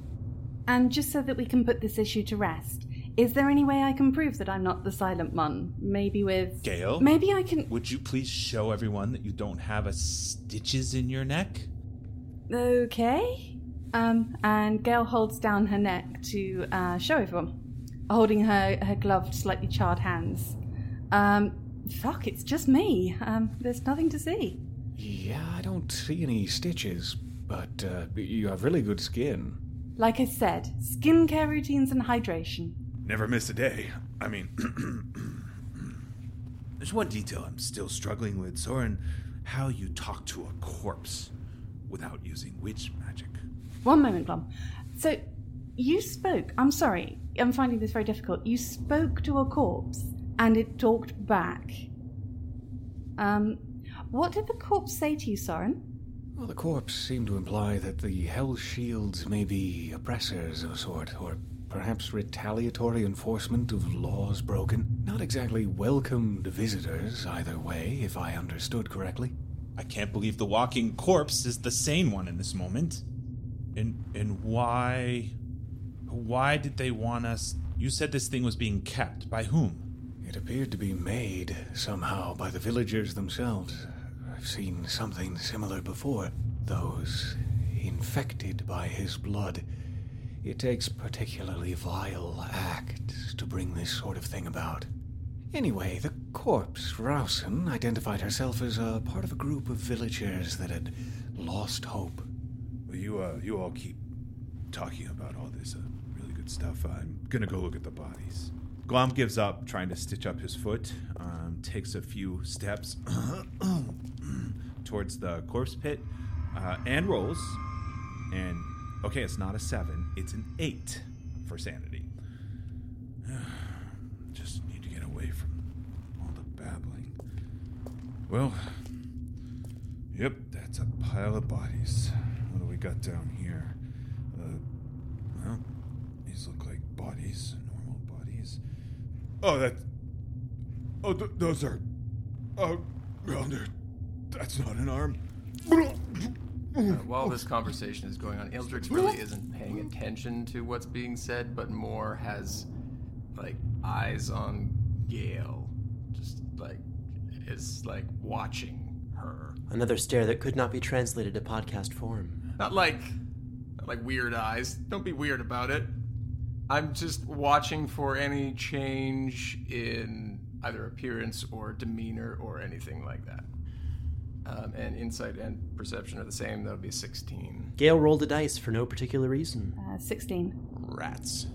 J: And just so that we can put this issue to rest, is there any way I can prove that I'm not the Silent One? Maybe with.
L: Gale.
J: Maybe I can.
L: Would you please show everyone that you don't have a stitches in your neck?
J: Okay. Um, and Gale holds down her neck to uh, show everyone, holding her, her gloved, slightly charred hands. Um, fuck, it's just me. Um, there's nothing to see.
H: Yeah, I don't see any stitches, but uh, you have really good skin.
J: Like I said, skincare routines and hydration.
P: Never miss a day. I mean, there's one detail I'm still struggling with, Soren. How you talk to a corpse without using witch magic.
J: One moment, Glom. So, you spoke. I'm sorry, I'm finding this very difficult. You spoke to a corpse and it talked back. Um, what did the corpse say to you, Soren?
H: Well, the corpse seemed to imply that the Hell Shields may be oppressors of a sort, or perhaps retaliatory enforcement of laws broken. Not exactly welcomed visitors, either way, if I understood correctly.
L: I can't believe the walking corpse is the sane one in this moment. And and why why did they want us you said this thing was being kept by whom?
H: It appeared to be made somehow by the villagers themselves. I've seen something similar before. Those infected by his blood. It takes particularly vile acts to bring this sort of thing about. Anyway, the corpse, Rausen, identified herself as a part of a group of villagers that had lost hope.
P: You, uh, you all keep talking about all this uh, really good stuff. I'm gonna go look at the bodies. Glom gives up, trying to stitch up his foot. Um, takes a few steps towards the corpse pit, uh, and rolls. And okay, it's not a seven; it's an eight for sanity. Just need to get away from all the babbling. Well, yep, that's a pile of bodies. What do we got down here? Uh, well, these look like bodies, normal bodies. Oh, that. Oh, th- those are. Oh, well, that's not an arm.
I: Uh, while this conversation is going on, Ildrix really isn't paying attention to what's being said, but more has, like, eyes on Gale. Just, like, is, like, watching her.
D: Another stare that could not be translated to podcast form.
I: Not like, not like weird eyes. Don't be weird about it. I'm just watching for any change in either appearance or demeanor or anything like that. Um, and insight and perception are the same. That would be 16.
D: Gale rolled a dice for no particular reason.
J: Uh, 16.
K: Rats.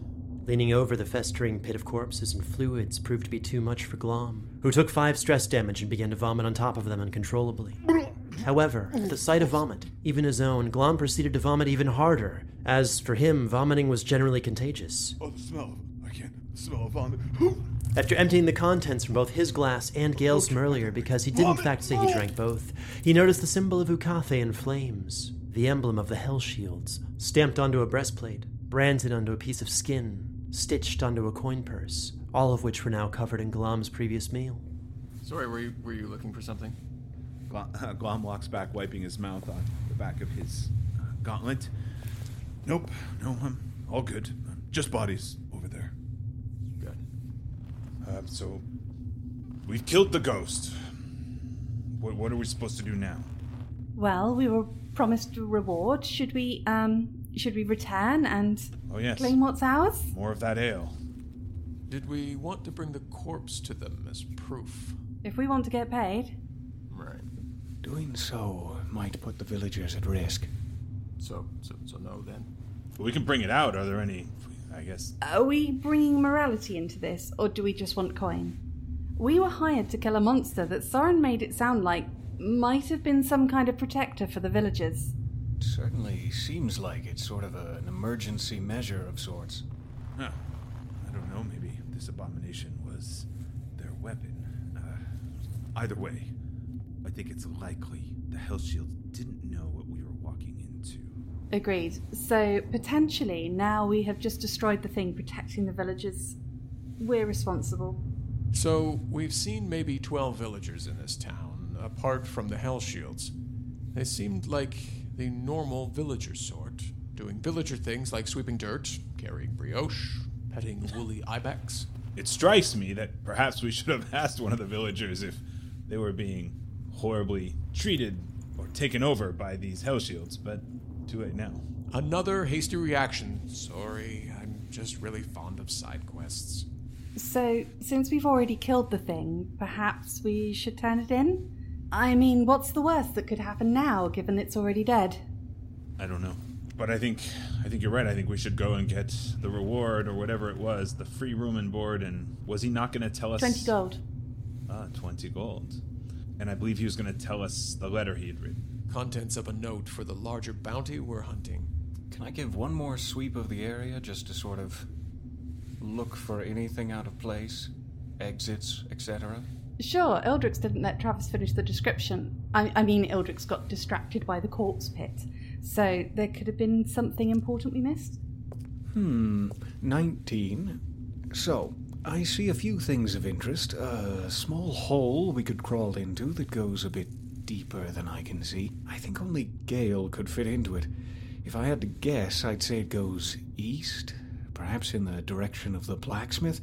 D: Leaning over the festering pit of corpses and fluids proved to be too much for Glom, who took five stress damage and began to vomit on top of them uncontrollably. However, at the sight of vomit, even his own, Glom proceeded to vomit even harder, as for him, vomiting was generally contagious.
P: Oh, the smell of. I can't. The smell of vomit.
D: After emptying the contents from both his glass and Gale's from earlier, because he did in fact say he drank both, he noticed the symbol of Ukathe in flames, the emblem of the Hell Shields, stamped onto a breastplate, branded onto a piece of skin, stitched onto a coin purse, all of which were now covered in Glom's previous meal.
I: Sorry, were you, were you looking for something?
P: Glom, uh, Glom walks back, wiping his mouth on the back of his uh, gauntlet. Nope, no, I'm all good. Just bodies over there.
I: Good.
L: Uh, so, we've killed the ghost. What, what are we supposed to do now?
J: Well, we were promised a reward. Should we, um, should we return and
L: Oh, yes.
J: claim what's ours?
L: More of that ale.
K: Did we want to bring the corpse to them as proof?
J: If we want to get paid.
I: Right.
H: Doing so might put the villagers at risk.
I: So, so, so no then.
L: We can bring it out. Are there any, I guess,
J: Are we bringing morality into this, or do we just want coin? We were hired to kill a monster that Soren made it sound like might have been some kind of protector for the villagers.
H: Certainly seems like it's sort of a- an emergency measure of sorts.
L: Huh. I don't know. Maybe this abomination was their weapon. Uh, either way, I think it's likely the Hell Shields didn't know what we were walking into.
J: Agreed. So, potentially, now we have just destroyed the thing protecting the villagers. We're responsible.
K: So, we've seen maybe 12 villagers in this town, apart from the Hell Shields. They seemed like the normal villager sort, doing villager things like sweeping dirt, carrying brioche, petting woolly ibex.
L: It strikes me that perhaps we should have asked one of the villagers if they were being horribly treated or taken over by these Hell Shields, but too late now.
K: Another hasty reaction. Sorry, I'm just really fond of side quests.
J: So, since we've already killed the thing, perhaps we should turn it in? I mean, what's the worst that could happen now, given it's already dead?
L: I don't know. But I think I think you're right. I think we should go and get the reward or whatever it was, the free room and board. And was he not going to tell us
J: 20 gold.
L: Ah, twenty gold. And I believe he was going to tell us the letter he had written.
K: Contents of a note for the larger bounty we're hunting.
H: Can I give one more sweep of the area just to sort of look for anything out of place? Exits, etc.?
J: Sure, Eldrix didn't let Travis finish the description. I, I mean, Eldrix got distracted by the corpse pit. So, there could have been something important we missed?
H: Hmm, 19. So, I see a few things of interest. A small hole we could crawl into that goes a bit deeper than I can see. I think only Gale could fit into it. If I had to guess, I'd say it goes east, perhaps in the direction of the blacksmith.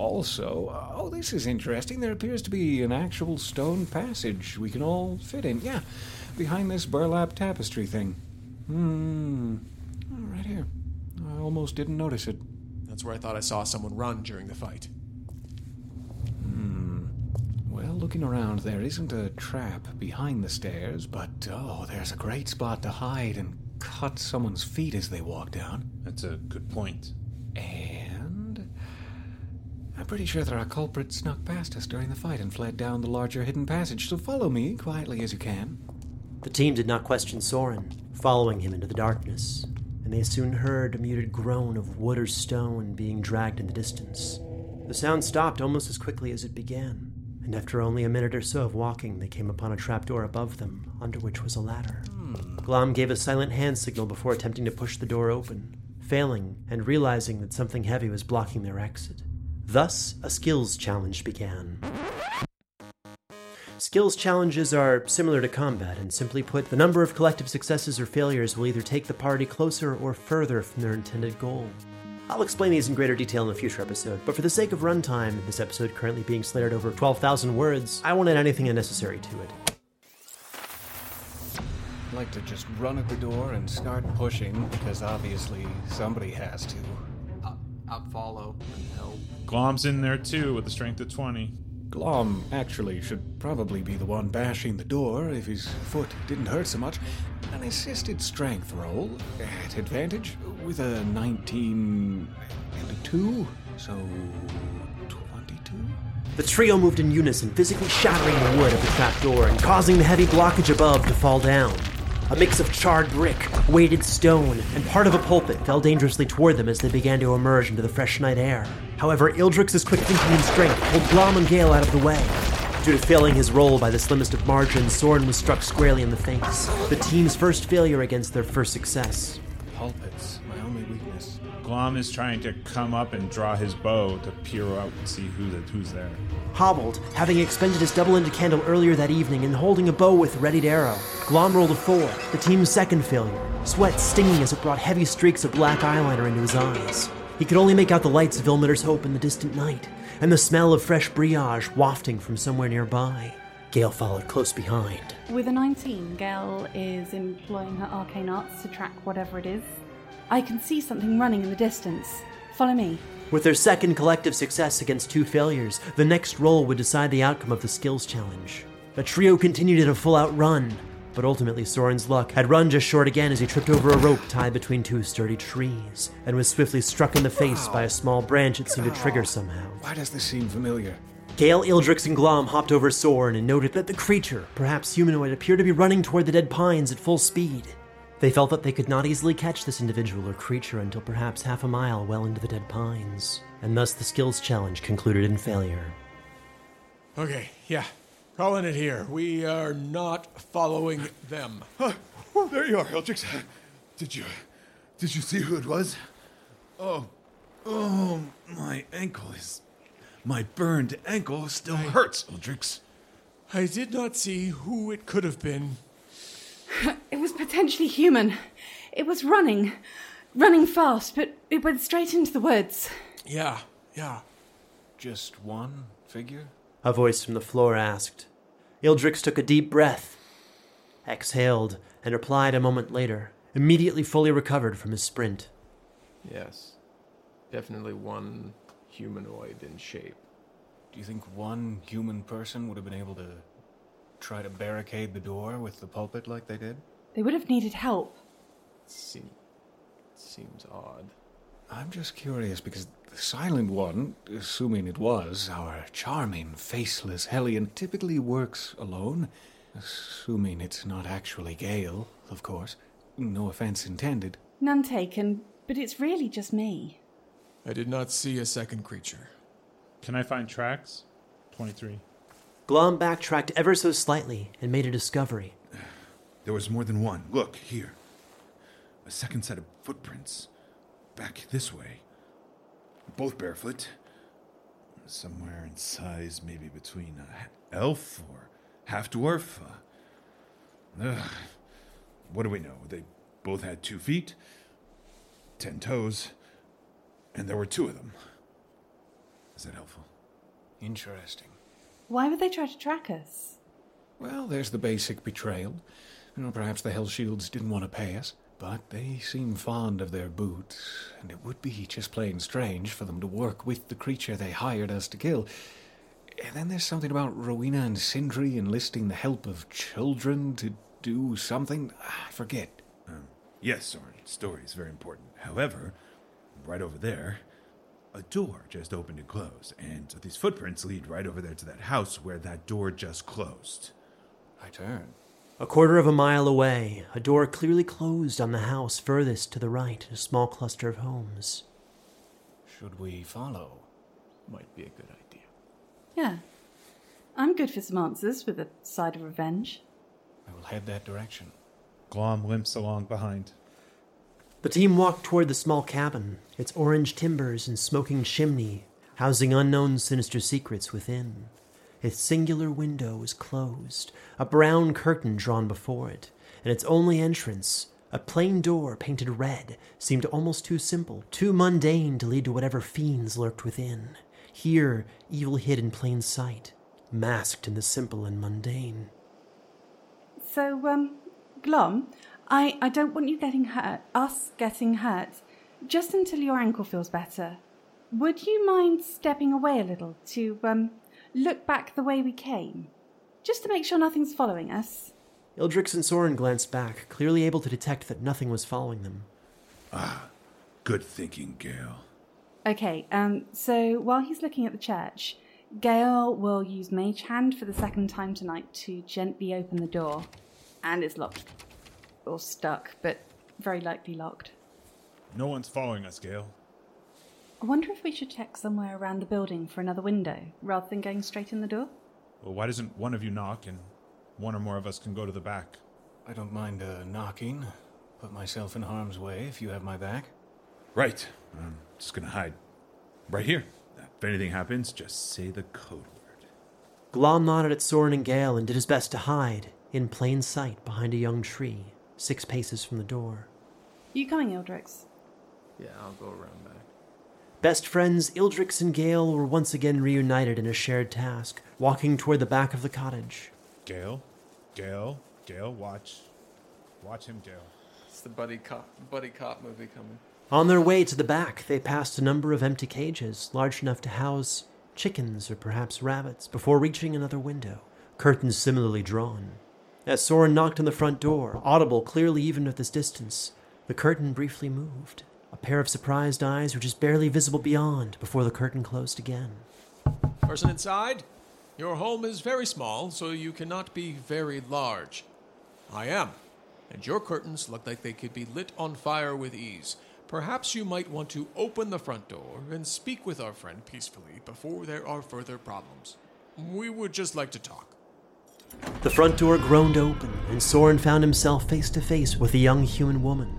H: Also, oh, this is interesting. There appears to be an actual stone passage we can all fit in. Yeah, behind this burlap tapestry thing. Hmm, oh, right here. I almost didn't notice it.
K: That's where I thought I saw someone run during the fight.
H: Hmm. Well, looking around, there isn't a trap behind the stairs, but oh, there's a great spot to hide and cut someone's feet as they walk down.
L: That's a good point.
H: Pretty sure that our culprit snuck past us during the fight and fled down the larger hidden passage, so follow me quietly as you can.
D: The team did not question Soren, following him into the darkness, and they soon heard a muted groan of wood or stone being dragged in the distance. The sound stopped almost as quickly as it began, and after only a minute or so of walking, they came upon a trapdoor above them, under which was a ladder. Hmm. Glom gave a silent hand signal before attempting to push the door open, failing and realizing that something heavy was blocking their exit. Thus, a skills challenge began. Skills challenges are similar to combat, and simply put, the number of collective successes or failures will either take the party closer or further from their intended goal. I'll explain these in greater detail in a future episode, but for the sake of runtime, this episode currently being slated over 12,000 words, I won't add anything unnecessary to it.
H: I'd like to just run at the door and start pushing, because obviously somebody has to.
I: Uh, I'll, I'll follow and help.
L: Glom's in there too with a strength of 20.
H: Glom actually should probably be the one bashing the door if his foot didn't hurt so much. An assisted strength roll at advantage with a 19 and a 2, so 22?
D: The trio moved in unison, physically shattering the wood of the trapdoor and causing the heavy blockage above to fall down. A mix of charred brick, weighted stone, and part of a pulpit fell dangerously toward them as they began to emerge into the fresh night air. However, Ildrix's quick thinking and strength pulled Glom and Gale out of the way. Due to failing his roll by the slimmest of margins, Soren was struck squarely in the face. The team's first failure against their first success.
H: Pulpits.
L: Glom is trying to come up and draw his bow to peer out and see who the, who's there.
D: Hobbled, having expended his double-ended candle earlier that evening and holding a bow with readied arrow, Glom rolled a four, the team's second failure, sweat stinging as it brought heavy streaks of black eyeliner into his eyes. He could only make out the lights of Ilmater's Hope in the distant night, and the smell of fresh brioche wafting from somewhere nearby. Gale followed close behind.
J: With a 19, Gale is employing her arcane arts to track whatever it is. I can see something running in the distance. Follow me.
D: With their second collective success against two failures, the next roll would decide the outcome of the skills challenge. The trio continued in a full out run, but ultimately Soren's luck had run just short again as he tripped over a rope tied between two sturdy trees and was swiftly struck in the face by a small branch it seemed to trigger somehow.
H: Why does this seem familiar?
D: Gale, Ildrix, and Glom hopped over Soren and noted that the creature, perhaps humanoid, appeared to be running toward the dead pines at full speed. They felt that they could not easily catch this individual or creature until perhaps half a mile well into the dead pines, and thus the skills challenge concluded in failure.
K: Okay, yeah. Calling it here. We are not following them. Huh?
P: there you are, Eldrix. Did you, did you see who it was? Oh, oh, my ankle is, my burned ankle still hurts, Eldrix.
K: I did not see who it could have been.
J: It was potentially human. It was running. Running fast, but it went straight into the woods.
K: Yeah, yeah.
H: Just one figure?
D: A voice from the floor asked. Ildrix took a deep breath, exhaled, and replied a moment later, immediately fully recovered from his sprint.
I: Yes. Definitely one humanoid in shape.
H: Do you think one human person would have been able to try to barricade the door with the pulpit like they did?
J: They would have needed help.
I: Seem, seems odd.
H: I'm just curious because the Silent One, assuming it was our charming, faceless Hellion, typically works alone. Assuming it's not actually Gale, of course. No offense intended.
J: None taken, but it's really just me.
K: I did not see a second creature.
L: Can I find tracks? 23.
D: Glom backtracked ever so slightly and made a discovery.
P: There was more than one. Look, here. A second set of footprints. Back this way. Both barefoot. Somewhere in size, maybe between a elf or half dwarf. Uh, ugh. what do we know? They both had two feet, ten toes, and there were two of them. Is that helpful?
H: Interesting.
J: Why would they try to track us?
H: Well, there's the basic betrayal. You know, perhaps the Hell Shields didn't want to pay us, but they seem fond of their boots, and it would be just plain strange for them to work with the creature they hired us to kill. And then there's something about Rowena and Sindri enlisting the help of children to do something. I forget.
P: Um, yes, Soren, story is very important. However, right over there, a door just opened and closed, and these footprints lead right over there to that house where that door just closed.
H: I turn.
D: A quarter of a mile away, a door clearly closed on the house furthest to the right, a small cluster of homes.
H: Should we follow?
I: Might be a good idea.
J: Yeah. I'm good for some answers with a side of revenge.
H: I will head that direction.
L: Glom limps along behind.
D: The team walked toward the small cabin, its orange timbers and smoking chimney, housing unknown sinister secrets within. Its singular window was closed, a brown curtain drawn before it, and its only entrance, a plain door painted red, seemed almost too simple, too mundane to lead to whatever fiends lurked within. Here, evil hid in plain sight, masked in the simple and mundane.
J: So, um, Glom, I, I don't want you getting hurt, us getting hurt, just until your ankle feels better. Would you mind stepping away a little to, um, look back the way we came? Just to make sure nothing's following us.
D: Ildrix and Soren glanced back, clearly able to detect that nothing was following them.
P: Ah, good thinking, Gale.
J: Okay, um, so while he's looking at the church, Gale will use Mage Hand for the second time tonight to gently open the door. And it's locked. Or stuck, but very likely locked.
L: No one's following us, Gale.
J: I wonder if we should check somewhere around the building for another window, rather than going straight in the door?
L: Well, why doesn't one of you knock and one or more of us can go to the back?
H: I don't mind uh, knocking. Put myself in harm's way if you have my back.
P: Right. I'm just gonna hide. Right here. If anything happens, just say the code word.
D: Glom nodded at Soren and Gale and did his best to hide, in plain sight behind a young tree, six paces from the door.
J: You coming, Ildrix?
I: Yeah, I'll go around back.
D: Best friends Ildrix and Gale were once again reunited in a shared task, walking toward the back of the cottage.
L: Gale? Gale? Gale, watch. Watch him, Gale.
I: It's the buddy cop, buddy cop movie coming.
D: On their way to the back, they passed a number of empty cages, large enough to house chickens or perhaps rabbits, before reaching another window, curtains similarly drawn. As Soren knocked on the front door, audible clearly even at this distance, the curtain briefly moved. A pair of surprised eyes were just barely visible beyond before the curtain closed again.
K: Person inside? Your home is very small, so you cannot be very large. I am, and your curtains look like they could be lit on fire with ease. Perhaps you might want to open the front door and speak with our friend peacefully before there are further problems. We would just like to talk.
D: The front door groaned open, and Soren found himself face to face with a young human woman,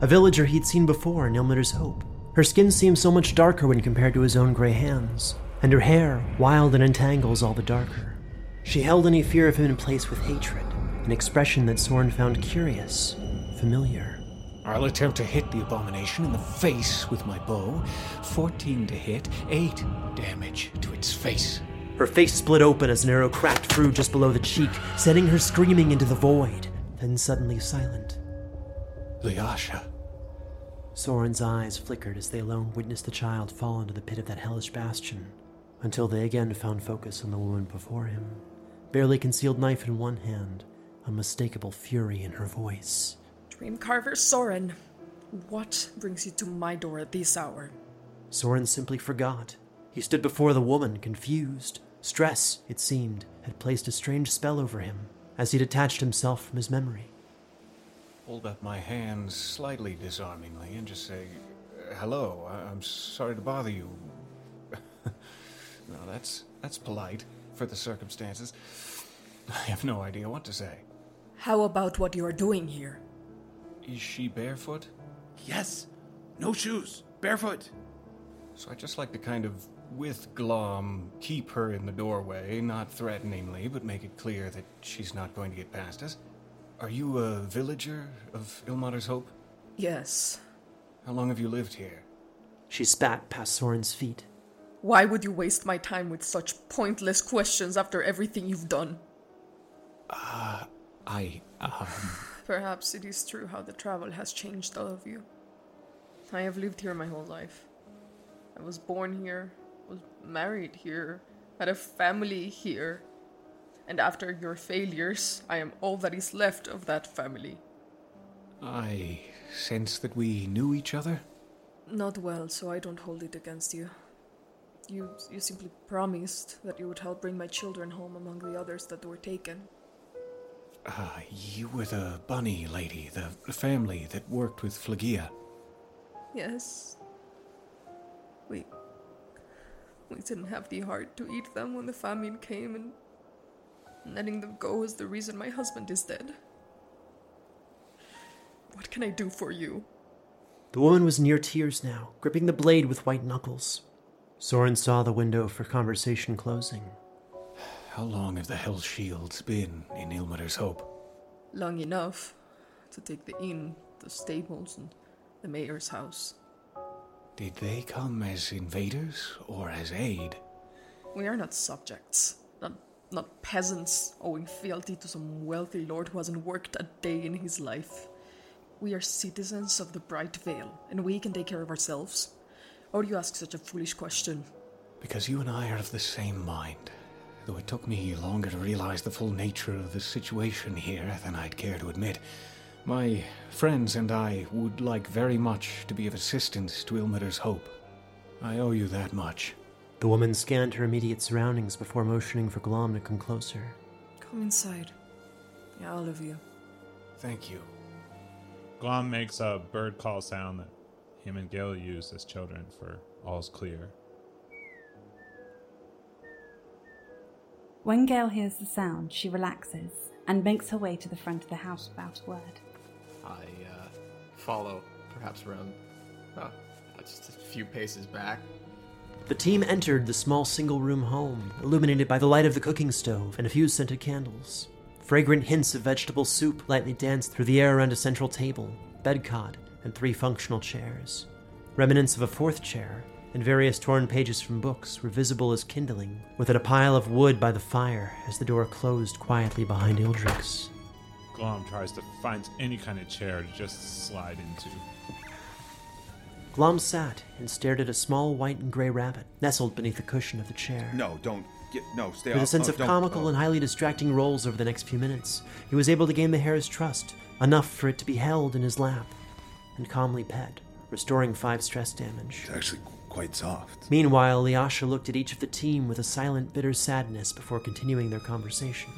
D: a villager he'd seen before in Ilmater's Hope. Her skin seemed so much darker when compared to his own gray hands, and her hair, wild and entangles, all the darker. She held any fear of him in place with hatred, an expression that Soren found curious, familiar.
H: I'll attempt to hit the abomination in the face with my bow. 14 to hit, 8 damage to its face.
D: Her face split open as an arrow cracked through just below the cheek, sending her screaming into the void, then suddenly silent.
H: Lyasha.
D: Soren's eyes flickered as they alone witnessed the child fall into the pit of that hellish bastion, until they again found focus on the woman before him, barely concealed knife in one hand, unmistakable fury in her voice.
Q: Dreamcarver Soren, what brings you to my door at this hour?
D: Soren simply forgot. He stood before the woman, confused. Stress, it seemed, had placed a strange spell over him as he detached himself from his memory.
H: Hold up my hands slightly disarmingly and just say, "Hello, I- I'm sorry to bother you." no, that's that's polite for the circumstances. I have no idea what to say.
Q: How about what you are doing here?
H: Is she barefoot?
P: Yes. No shoes. Barefoot.
H: So I just like to kind of, with Glom, keep her in the doorway, not threateningly, but make it clear that she's not going to get past us. Are you a villager of Ilmater's Hope?
Q: Yes.
H: How long have you lived here?
D: She spat past Soren's feet.
Q: Why would you waste my time with such pointless questions after everything you've done?
H: Uh, I, um.
Q: Perhaps it is true how the travel has changed all of you. I have lived here my whole life. I was born here, was married here, had a family here. And after your failures, I am all that is left of that family.
H: I sense that we knew each other.
Q: Not well, so I don't hold it against you. You you simply promised that you would help bring my children home among the others that were taken.
H: Ah, you were the bunny lady, the family that worked with Phlegia.
Q: Yes. We we didn't have the heart to eat them when the famine came and letting them go is the reason my husband is dead. What can I do for you?
D: The woman was near tears now, gripping the blade with white knuckles. Soren saw the window for conversation closing.
H: How long have the Hell Shields been in Ilmater's Hope?
Q: Long enough to take the inn, the stables, and the mayor's house.
H: Did they come as invaders or as aid?
Q: We are not subjects, not not peasants owing fealty to some wealthy lord who hasn't worked a day in his life. We are citizens of the Bright Vale, and we can take care of ourselves. Or do you ask such a foolish question?
H: Because you and I are of the same mind. though it took me longer to realize the full nature of the situation here than I'd care to admit. My friends and I would like very much to be of assistance to Ilmater's hope. I owe you that much.
D: The woman scanned her immediate surroundings before motioning for Glom to come closer.
Q: Come inside. Yeah, all of you.
H: Thank you.
L: Glom makes a bird call sound that him and Gale use as children for all's clear.
J: When Gale hears the sound, she relaxes and makes her way to the front of the house without a word.
I: I uh, follow, perhaps around, uh, just a few paces back.
D: The team entered the small single room home, illuminated by the light of the cooking stove and a few scented candles. Fragrant hints of vegetable soup lightly danced through the air around a central table, bed cot, and three functional chairs. Remnants of a fourth chair and various torn pages from books were visible as kindling within a pile of wood by the fire as the door closed quietly behind Ildrix.
L: Glom tries to find any kind of chair to just slide into.
D: Glom sat and stared at a small white and gray rabbit nestled beneath the cushion of the chair.
P: No, don't get. No, stay
D: With
P: off.
D: a sense
P: oh,
D: of
P: don't-
D: comical
P: oh.
D: and highly distracting rolls over the next few minutes, he was able to gain the hare's trust, enough for it to be held in his lap and calmly pet, restoring five stress damage.
P: It's actually quite soft.
D: Meanwhile, Liasha looked at each of the team with a silent, bitter sadness before continuing their conversation.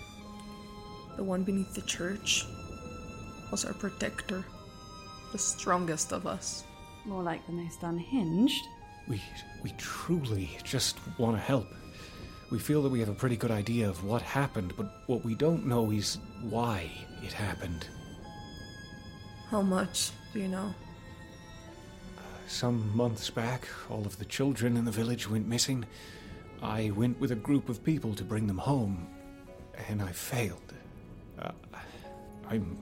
Q: The one beneath the church was our protector, the strongest of us.
J: More like the most unhinged.
H: We we truly just want to help. We feel that we have a pretty good idea of what happened, but what we don't know is why it happened.
Q: How much do you know?
H: Uh, some months back, all of the children in the village went missing. I went with a group of people to bring them home, and I failed. I'm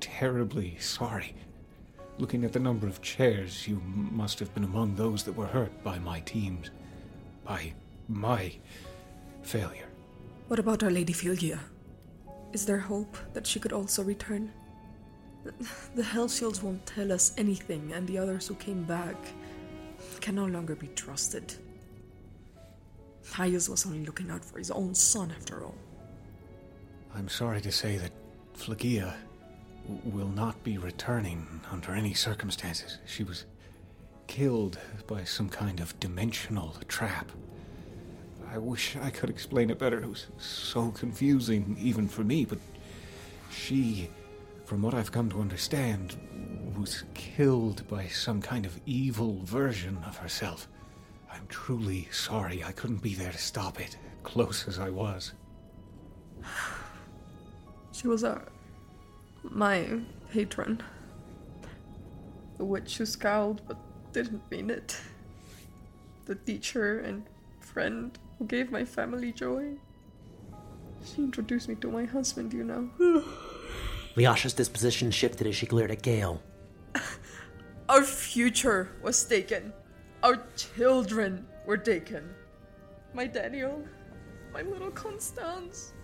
H: terribly sorry. Looking at the number of chairs, you must have been among those that were hurt by my teams. By my failure.
Q: What about Our Lady Philia? Is there hope that she could also return? The- The Hell Shields won't tell us anything, and the others who came back can no longer be trusted. Hyas was only looking out for his own son, after all.
H: I'm sorry to say that Phlegia will not be returning under any circumstances. She was killed by some kind of dimensional trap. I wish I could explain it better. It was so confusing, even for me, but she, from what I've come to understand, was killed by some kind of evil version of herself. I'm truly sorry I couldn't be there to stop it, close as I was.
Q: She was a. my patron. The witch who scowled but didn't mean it. The teacher and friend who gave my family joy. She introduced me to my husband, you know.
D: Liasha's disposition shifted as she glared at Gale.
Q: Our future was taken. Our children were taken. My Daniel, my little Constance.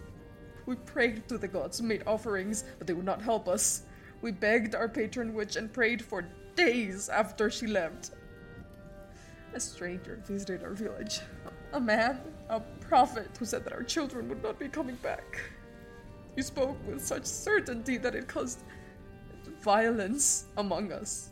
Q: We prayed to the gods, made offerings, but they would not help us. We begged our patron witch and prayed for days after she left. A stranger visited our village. A man, a prophet, who said that our children would not be coming back. He spoke with such certainty that it caused violence among us.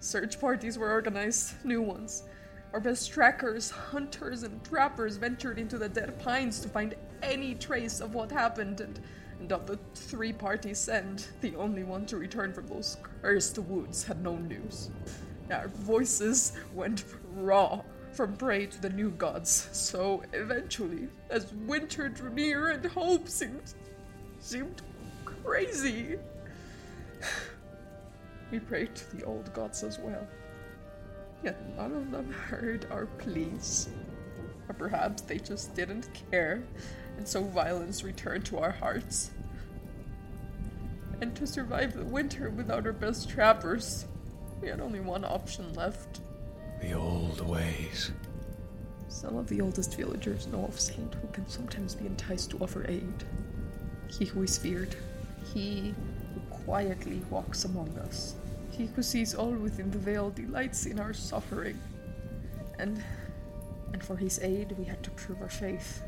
Q: Search parties were organized, new ones. Our best trackers, hunters, and trappers ventured into the dead pines to find any trace of what happened, and, and of the three parties sent, the only one to return from those cursed woods had no news. Our voices went raw from pray to the new gods, so eventually, as winter drew near and hope seemed, seemed crazy, we prayed to the old gods as well. Yet none of them heard our pleas. Or perhaps they just didn't care, and so violence returned to our hearts. And to survive the winter without our best trappers, we had only one option left.
H: The old ways.
Q: Some of the oldest villagers know of Saint who can sometimes be enticed to offer aid. He who is feared. He who quietly walks among us. He who sees all within the veil delights in our suffering. And and for his aid we had to prove our faith.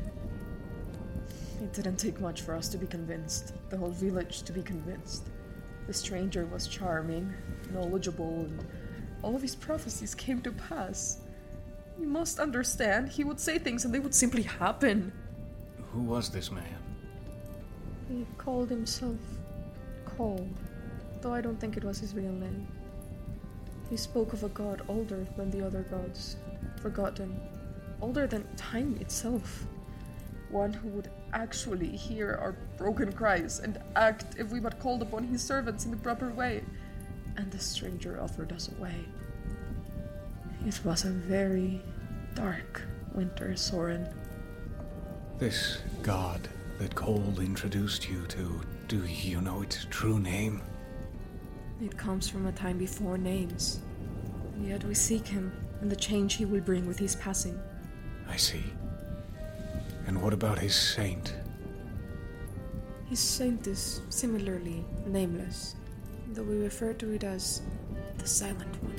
Q: It didn't take much for us to be convinced, the whole village to be convinced. The stranger was charming, knowledgeable, and all of his prophecies came to pass. You must understand, he would say things and they would simply happen.
H: Who was this man?
Q: He called himself Cole, though I don't think it was his real name. He spoke of a god older than the other gods, forgotten, older than time itself. One who would actually hear our broken cries and act if we but called upon his servants in the proper way. And the stranger offered us a way. It was a very dark winter, Soren.
H: This god that Cole introduced you to, do you know its true name?
Q: It comes from a time before names. And yet we seek him and the change he will bring with his passing.
H: I see. And what about his saint?
Q: His saint is similarly nameless, though we refer to it as the Silent One.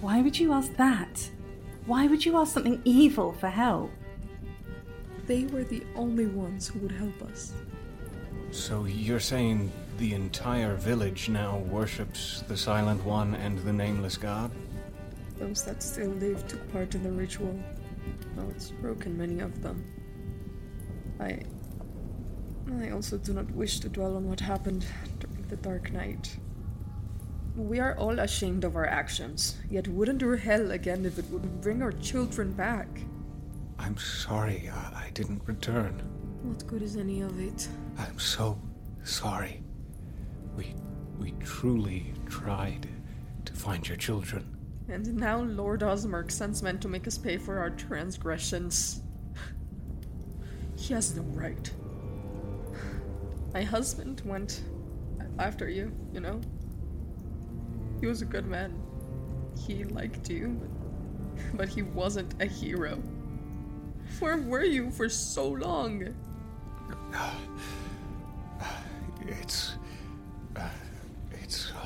J: Why would you ask that? Why would you ask something evil for help?
Q: They were the only ones who would help us.
H: So you're saying the entire village now worships the Silent One and the Nameless God?
Q: Those that still live took part in the ritual, though it's broken many of them. I. I also do not wish to dwell on what happened during the Dark Night. We are all ashamed of our actions, yet wouldn't do hell again if it would bring our children back.
H: I'm sorry I, I didn't return.
Q: What good is any of it?
H: I'm so sorry. We we truly tried to find your children.
Q: And now Lord Osmark sends men to make us pay for our transgressions. He has no right. My husband went after you, you know? He was a good man. He liked you, but, but he wasn't a hero. Where were you for so long?
H: It's.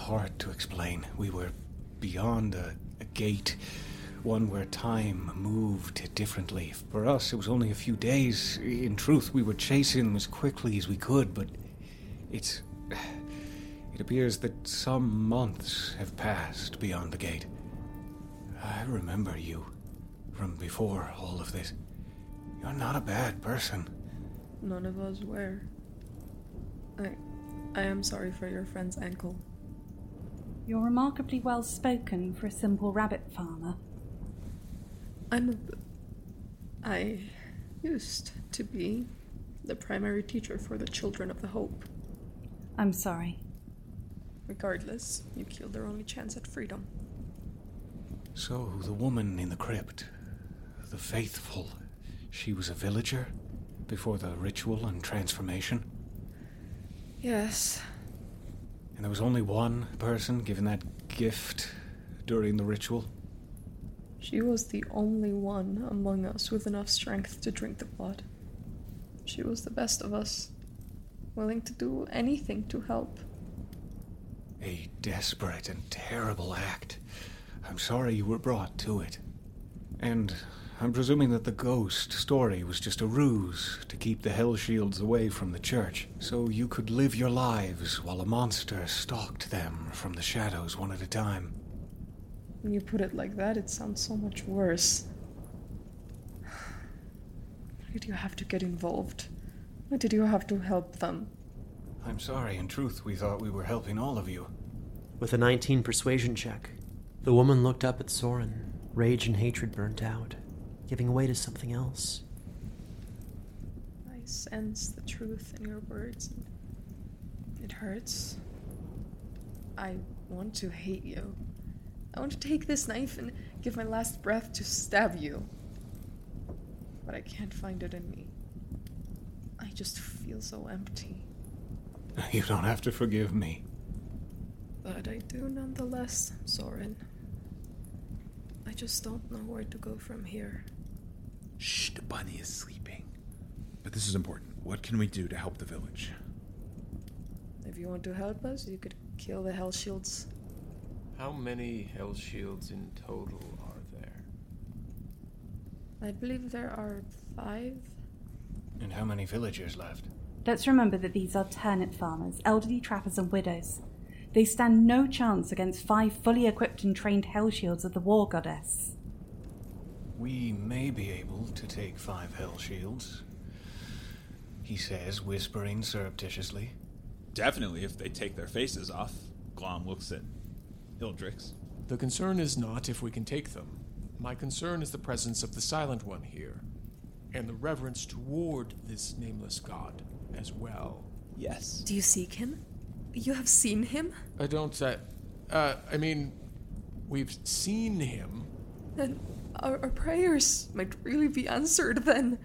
H: Hard to explain. We were beyond a, a gate, one where time moved differently. For us, it was only a few days. In truth, we were chasing them as quickly as we could, but it's. It appears that some months have passed beyond the gate. I remember you from before all of this. You're not a bad person.
Q: None of us were. I. I am sorry for your friend's ankle.
J: You're remarkably well spoken for a simple rabbit farmer.
Q: I'm a. I used to be the primary teacher for the Children of the Hope.
J: I'm sorry.
Q: Regardless, you killed their only chance at freedom.
H: So, the woman in the crypt, the faithful, she was a villager before the ritual and transformation?
Q: Yes.
H: And there was only one person given that gift during the ritual?
Q: She was the only one among us with enough strength to drink the blood. She was the best of us, willing to do anything to help.
H: A desperate and terrible act. I'm sorry you were brought to it. And I'm presuming that the ghost story was just a ruse to keep the Hell Shields away from the church, so you could live your lives while a monster stalked them from the shadows one at a time.
Q: When you put it like that, it sounds so much worse. Why did you have to get involved? Why did you have to help them?
H: I'm sorry, in truth, we thought we were helping all of you.
D: With a 19 persuasion check, the woman looked up at Soren, rage and hatred burnt out, giving way to something else.
Q: I sense the truth in your words. and It hurts. I want to hate you. I want to take this knife and give my last breath to stab you. But I can't find it in me. I just feel so empty.
H: You don't have to forgive me.
Q: But I do nonetheless, Soren. I just don't know where to go from here.
P: Shh, the bunny is sleeping. But this is important. What can we do to help the village?
Q: If you want to help us, you could kill the Hell Shields.
K: How many Hell Shields in total are there?
Q: I believe there are five.
H: And how many villagers left?
J: Let's remember that these are turnip farmers, elderly trappers, and widows. They stand no chance against five fully equipped and trained hell shields of the war goddess.
H: We may be able to take five hell shields. He says, whispering surreptitiously.
L: Definitely if they take their faces off. Glom looks at Ildrix.
K: The concern is not if we can take them. My concern is the presence of the Silent One here, and the reverence toward this nameless god as well.
L: Yes.
Q: Do you seek him? You have seen him?
K: I don't. Uh, uh, I mean, we've seen him.
Q: Then our, our prayers might really be answered then.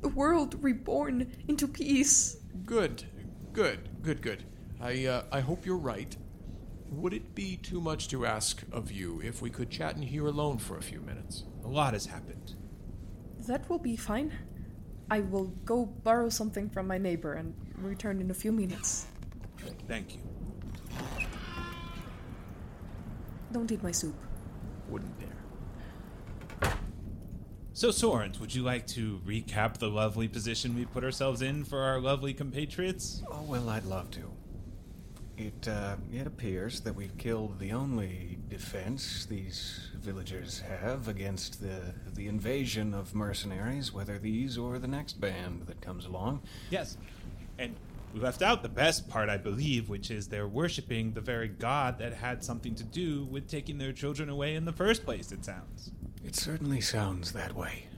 Q: The world reborn into peace.
K: Good, good, good, good. I uh, I hope you're right. Would it be too much to ask of you if we could chat in here alone for a few minutes?
L: A lot has happened.
Q: That will be fine. I will go borrow something from my neighbor and return in a few minutes.
L: Thank you.
Q: Don't eat my soup.
K: Wouldn't dare.
L: So, Sorens, would you like to recap the lovely position we put ourselves in for our lovely compatriots?
H: Oh, well, I'd love to. It, uh, it appears that we've killed the only defense these villagers have against the, the invasion of mercenaries, whether these or the next band that comes along.
L: Yes. And we left out the best part, I believe, which is they're worshipping the very god that had something to do with taking their children away in the first place, it sounds.
H: It certainly sounds that way.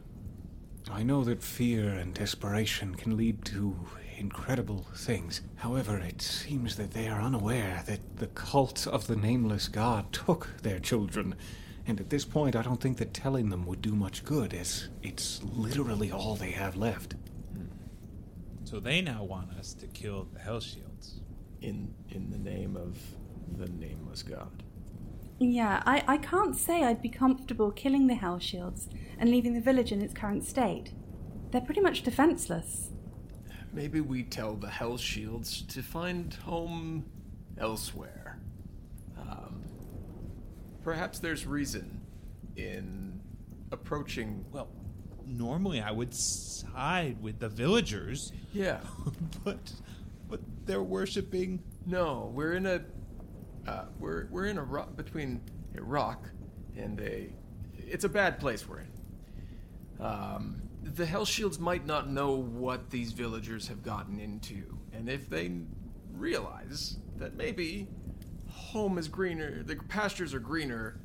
H: I know that fear and desperation can lead to incredible things. However, it seems that they are unaware that the cult of the nameless god took their children. And at this point, I don't think that telling them would do much good, as it's literally all they have left. Hmm.
L: So they now want us to kill the Hell Shields.
K: In in the name of the nameless god.
J: Yeah, I, I can't say I'd be comfortable killing the Hell Shields and leaving the village in its current state. They're pretty much defenseless.
K: Maybe we tell the Hell Shields to find home elsewhere. Um, perhaps there's reason in approaching.
L: Well, normally I would side with the villagers.
K: Yeah,
L: but but they're worshiping.
K: No, we're in a uh, we're we're in a rock between a rock and a. It's a bad place we're in. Um, the Hell Shields might not know what these villagers have gotten into, and if they realize that maybe home is greener, the pastures are greener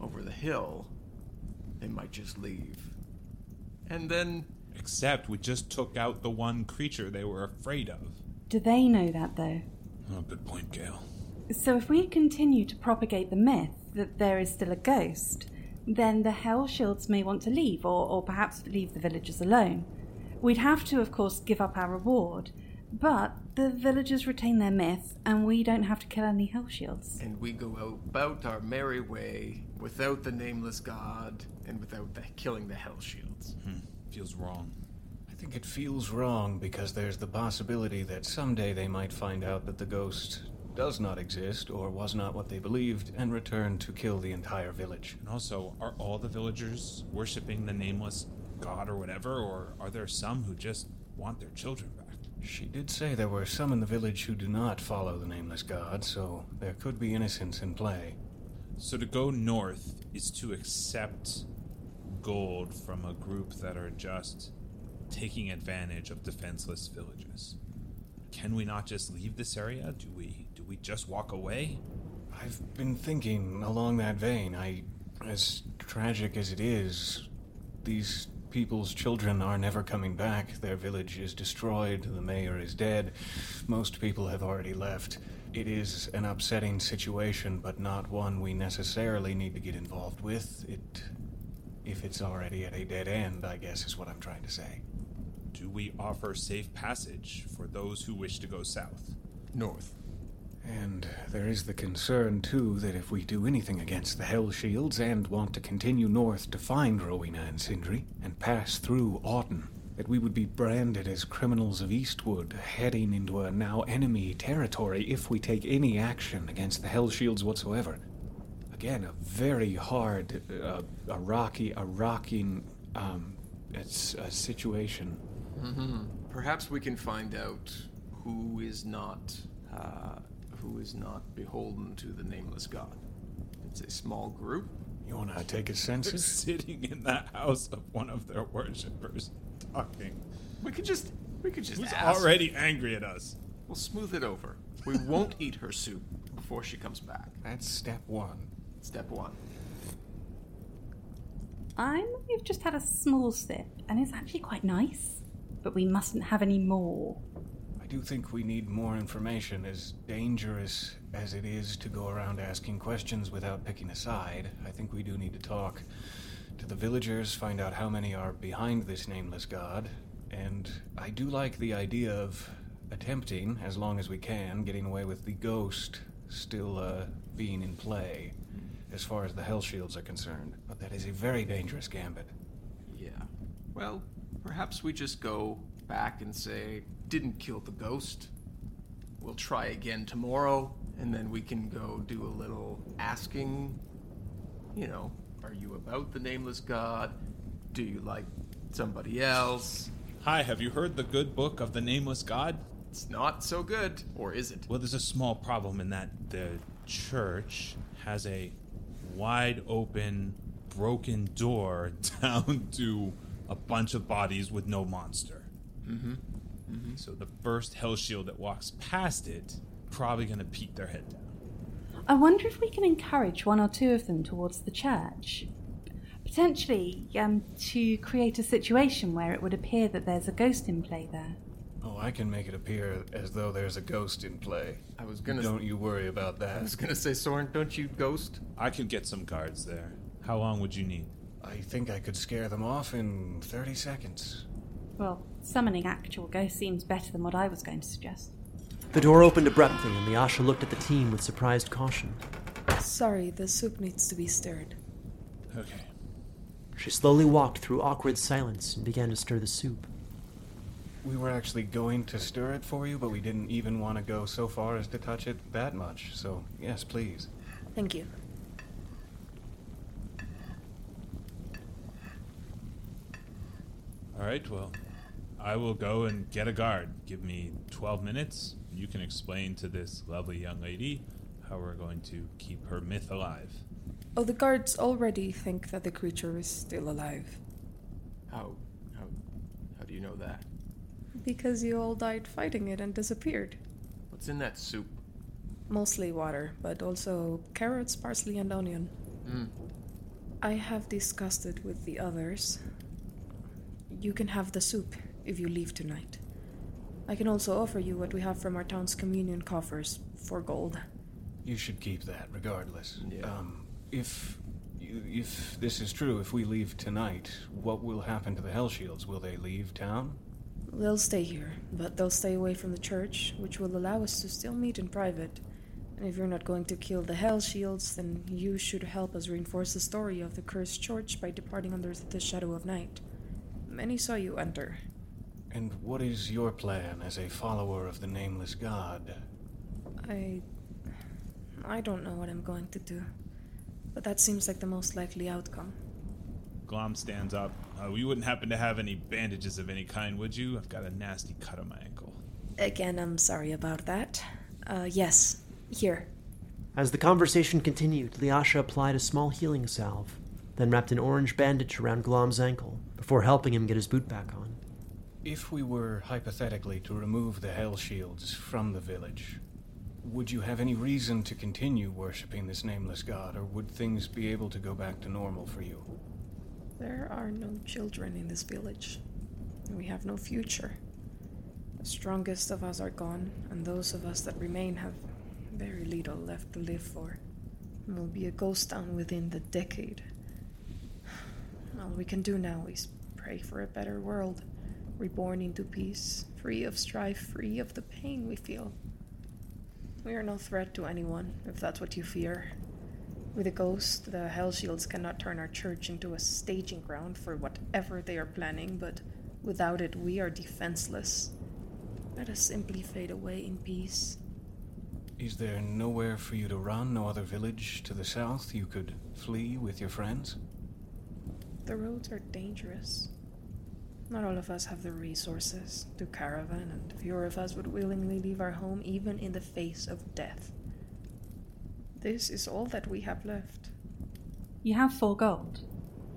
K: over the hill, they might just leave. And then.
L: Except we just took out the one creature they were afraid of.
J: Do they know that, though?
L: Oh, good point, Gale.
J: So if we continue to propagate the myth that there is still a ghost, then the Hell Shields may want to leave, or, or perhaps leave the villagers alone. We'd have to, of course, give up our reward, but the villagers retain their myth, and we don't have to kill any Hell Shields.
K: And we go out about our merry way without the nameless god and without the killing the Hell Shields.
L: Hmm. Feels wrong.
H: I think it feels wrong because there's the possibility that someday they might find out that the ghost does not exist or was not what they believed and return to kill the entire village.
L: And also, are all the villagers worshipping the nameless god or whatever, or are there some who just want their children back?
H: She did say there were some in the village who do not follow the nameless god, so there could be innocence in play.
L: So to go north is to accept gold from a group that are just taking advantage of defenseless villages. Can we not just leave this area? Do we we just walk away?
H: I've been thinking along that vein. I as tragic as it is, these people's children are never coming back. Their village is destroyed, the mayor is dead, most people have already left. It is an upsetting situation, but not one we necessarily need to get involved with. It if it's already at a dead end, I guess is what I'm trying to say.
L: Do we offer safe passage for those who wish to go south?
K: North.
H: And there is the concern, too, that if we do anything against the Hell Shields and want to continue north to find Rowena and Sindri and pass through Auden, that we would be branded as criminals of Eastwood, heading into a now enemy territory if we take any action against the Hell Shields whatsoever. Again, a very hard, uh, a rocky, a rocking, um, it's a situation.
I: hmm Perhaps we can find out who is not uh, who is not beholden to the nameless god. It's a small group.
H: You want to take a
L: They're
H: census?
L: sitting in the house of one of their worshippers, talking.
I: We could just we could just
L: Who's
I: ask.
L: already angry at us?
I: We'll smooth it over. We won't eat her soup before she comes back.
H: That's step one.
I: Step one.
J: I know we've just had a small sip, and it's actually quite nice. But we mustn't have any more.
H: Do think we need more information. As dangerous as it is to go around asking questions without picking a side, I think we do need to talk to the villagers, find out how many are behind this nameless god, and I do like the idea of attempting, as long as we can, getting away with the ghost still uh, being in play, as far as the Hell Shields are concerned. But that is a very dangerous gambit.
I: Yeah. Well, perhaps we just go back and say, didn't kill the ghost. We'll try again tomorrow, and then we can go do a little asking. You know, are you about the nameless god? Do you like somebody else?
L: Hi, have you heard the good book of the Nameless God?
I: It's not so good, or is it?
L: Well, there's a small problem in that the church has a wide open, broken door down to a bunch of bodies with no monster.
I: Mm-hmm. Mm-hmm.
L: So the first Hell Shield that walks past it, probably gonna peek their head down.
J: I wonder if we can encourage one or two of them towards the church. Potentially, um, to create a situation where it would appear that there's a ghost in play there.
H: Oh, I can make it appear as though there's a ghost in play.
I: I was gonna.
H: Don't you worry about that.
I: I was gonna say, Soren, don't you ghost?
L: I could get some guards there. How long would you need?
H: I think I could scare them off in 30 seconds.
J: Well, summoning actual ghosts seems better than what I was going to suggest.
D: The door opened abruptly, and Liasha looked at the team with surprised caution.
Q: Sorry, the soup needs to be stirred.
L: Okay.
D: She slowly walked through awkward silence and began to stir the soup.
H: We were actually going to stir it for you, but we didn't even want to go so far as to touch it that much. So, yes, please.
Q: Thank you.
L: All right, well, I will go and get a guard. Give me 12 minutes. You can explain to this lovely young lady how we're going to keep her myth alive.
Q: Oh, the guards already think that the creature is still alive.
I: How? How? How do you know that?
Q: Because you all died fighting it and disappeared.
I: What's in that soup?
Q: Mostly water, but also carrots, parsley, and onion.
I: Mm.
Q: I have discussed it with the others. You can have the soup if you leave tonight. I can also offer you what we have from our town's communion coffers for gold.
H: You should keep that, regardless. Um, if if this is true, if we leave tonight, what will happen to the Hell Shields? Will they leave town?
Q: They'll stay here, but they'll stay away from the church, which will allow us to still meet in private. And if you're not going to kill the Hell Shields, then you should help us reinforce the story of the cursed church by departing under the shadow of night. Many saw you enter.
H: And what is your plan as a follower of the nameless god?
Q: I. I don't know what I'm going to do. But that seems like the most likely outcome.
L: Glom stands up. Uh, you wouldn't happen to have any bandages of any kind, would you? I've got a nasty cut on my ankle.
Q: Again, I'm sorry about that. Uh, yes. Here.
D: As the conversation continued, Liasha applied a small healing salve, then wrapped an orange bandage around Glom's ankle before helping him get his boot back on.
H: If we were hypothetically to remove the Hell Shields from the village, would you have any reason to continue worshipping this nameless god, or would things be able to go back to normal for you?
Q: There are no children in this village. and We have no future. The strongest of us are gone, and those of us that remain have very little left to live for. Will be a ghost town within the decade. All we can do now is pray for a better world, reborn into peace, free of strife, free of the pain we feel. We are no threat to anyone, if that's what you fear. With a ghost, the Hell Shields cannot turn our church into a staging ground for whatever they are planning, but without it, we are defenseless. Let us simply fade away in peace.
H: Is there nowhere for you to run, no other village to the south you could flee with your friends?
Q: The roads are dangerous. Not all of us have the resources to caravan, and fewer of us would willingly leave our home even in the face of death. This is all that we have left.
J: You have four gold.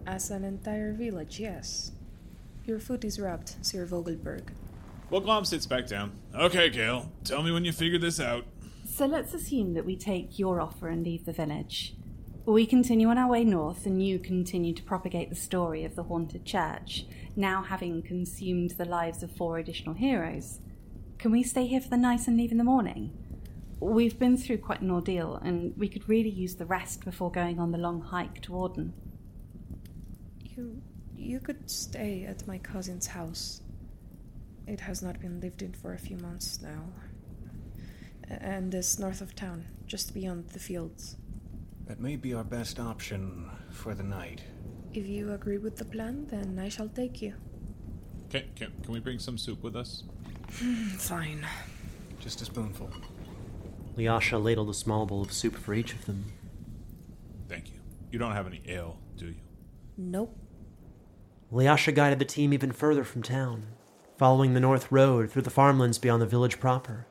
Q: As an entire village, yes. Your foot is wrapped, Sir Vogelberg.
L: Well, Glom sits back down. Okay, Gale, tell me when you figure this out.
J: So let's assume that we take your offer and leave the village. We continue on our way north, and you continue to propagate the story of the haunted church, now having consumed the lives of four additional heroes. Can we stay here for the night and leave in the morning? We've been through quite an ordeal, and we could really use the rest before going on the long hike to Auden.
Q: You you could stay at my cousin's house. It has not been lived in for a few months now. And is north of town, just beyond the fields.
H: That may be our best option for the night.
Q: If you agree with the plan, then I shall take you.
L: Okay, can, can we bring some soup with us?
Q: Hmm, fine.
H: Just a spoonful.
D: Liasha ladled a small bowl of soup for each of them.
L: Thank you. You don't have any ale, do you?
Q: Nope.
D: Liasha guided the team even further from town, following the north road through the farmlands beyond the village proper.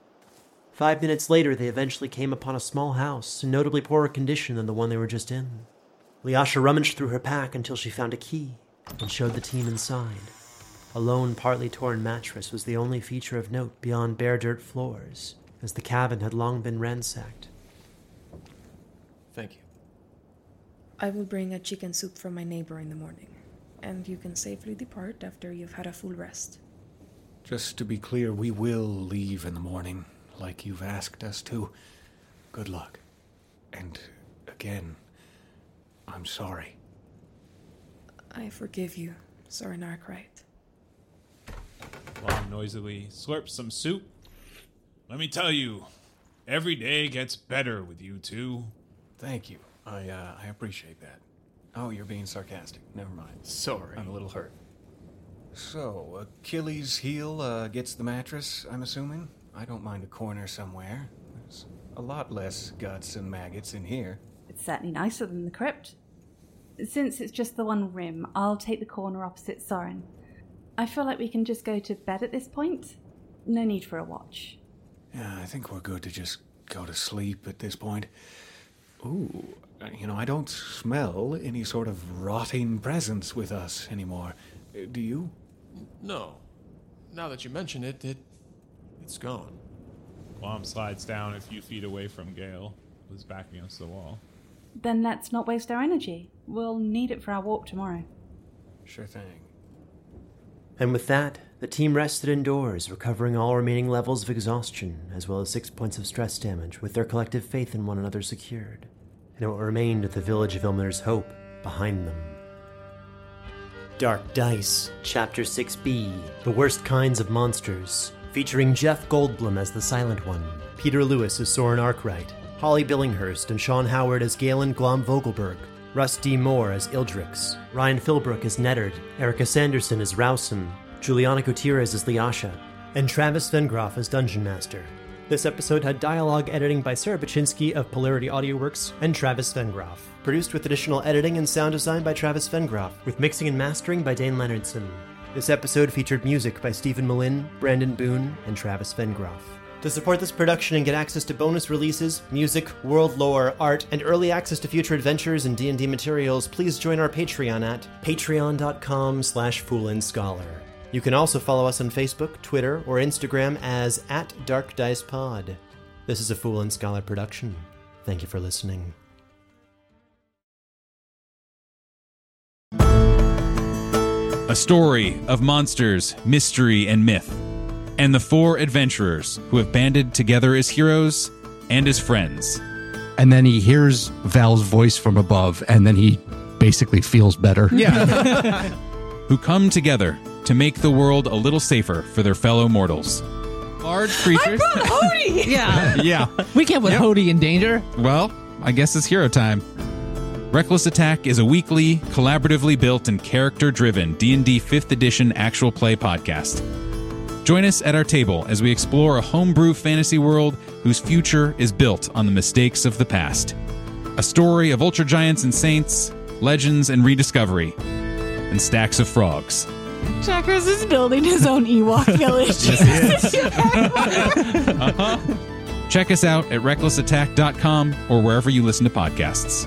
D: Five minutes later, they eventually came upon a small house in notably poorer condition than the one they were just in. Liasha rummaged through her pack until she found a key and showed the team inside. A lone, partly torn mattress was the only feature of note beyond bare dirt floors, as the cabin had long been ransacked.
K: Thank you.
Q: I will bring a chicken soup from my neighbor in the morning, and you can safely depart after you've had a full rest.
H: Just to be clear, we will leave in the morning, like you've asked us to. Good luck. And again, I'm sorry.
Q: I forgive you, Soren Arkwright.
L: Glom noisily slurps some soup. Let me tell you, every day gets better with you two.
H: Thank you. I uh, I appreciate that. Oh, you're being sarcastic. Never mind.
I: Sorry.
H: I'm a little hurt. So, Achilles' heel uh, gets the mattress, I'm assuming? I don't mind a corner somewhere. There's a lot less guts and maggots in here.
J: It's certainly nicer than the crypt. Since it's just the one room, I'll take the corner opposite Soren. I feel like we can just go to bed at this point. No need for a watch.
H: Yeah, I think we're good to just go to sleep at this point. Ooh, you know, I don't smell any sort of rotting presence with us anymore. Do you?
K: No. Now that you mention it, it it's gone.
L: Glom slides down a few feet away from Gale, who's back against the wall.
J: Then let's not waste our energy. We'll need it for our walk tomorrow.
H: Sure thing.
D: And with that, the team rested indoors, recovering all remaining levels of exhaustion, as well as six points of stress damage, with their collective faith in one another secured, and what remained of the village of Ilmater's hope behind them. Dark Dice, Chapter 6b The Worst Kinds of Monsters, featuring Jeff Goldblum as the Silent One, Peter Lewis as Soren Arkwright, Holly Billinghurst and Sean Howard as Gale and Glom Vogelberg, Russ D. Moore as Ildrix, Ryan Philbrook as Neddard, Erica Sanderson as Rowson, Juliana Gutierrez as Liasha, and Travis Vengroff as Dungeon Master. This episode had dialogue editing by Sarah Baczynski of Polarity AudioWorks and Travis Vengroff. Produced with additional editing and sound design by Travis Vengroff, with mixing and mastering by Dane Leonardson. This episode featured music by Stephen Malin, Brandon Boone, and Travis Vengroff. To support this production and get access to bonus releases, music, world lore, art, and early access to future adventures and D&D materials, please join our Patreon at patreon.com slash foolandscholar. You can also follow us on Facebook, Twitter, or Instagram as at Dark Dice Pod. This is a Fool and Scholar production. Thank you for listening.
R: A story of monsters, mystery, and myth, and the four adventurers who have banded together as heroes and as friends.
S: And then he hears Val's voice from above, and then he basically feels better. Yeah.
R: who come together to make the world a little safer for their fellow mortals. Large creatures.
O: I brought Hody!
S: Yeah.
R: yeah.
S: We can't put Hody in danger.
R: Well, I guess it's hero time. Reckless Attack is a weekly, collaboratively built and character-driven D&D 5th edition actual play podcast. Join us at our table as we explore a homebrew fantasy world whose future is built on the mistakes of the past. A story of ultra giants and saints, legends and rediscovery, and stacks of frogs.
J: Checkers is building his own Ewok village.
R: Uh-huh. Check us out at recklessattack.com or wherever you listen to podcasts.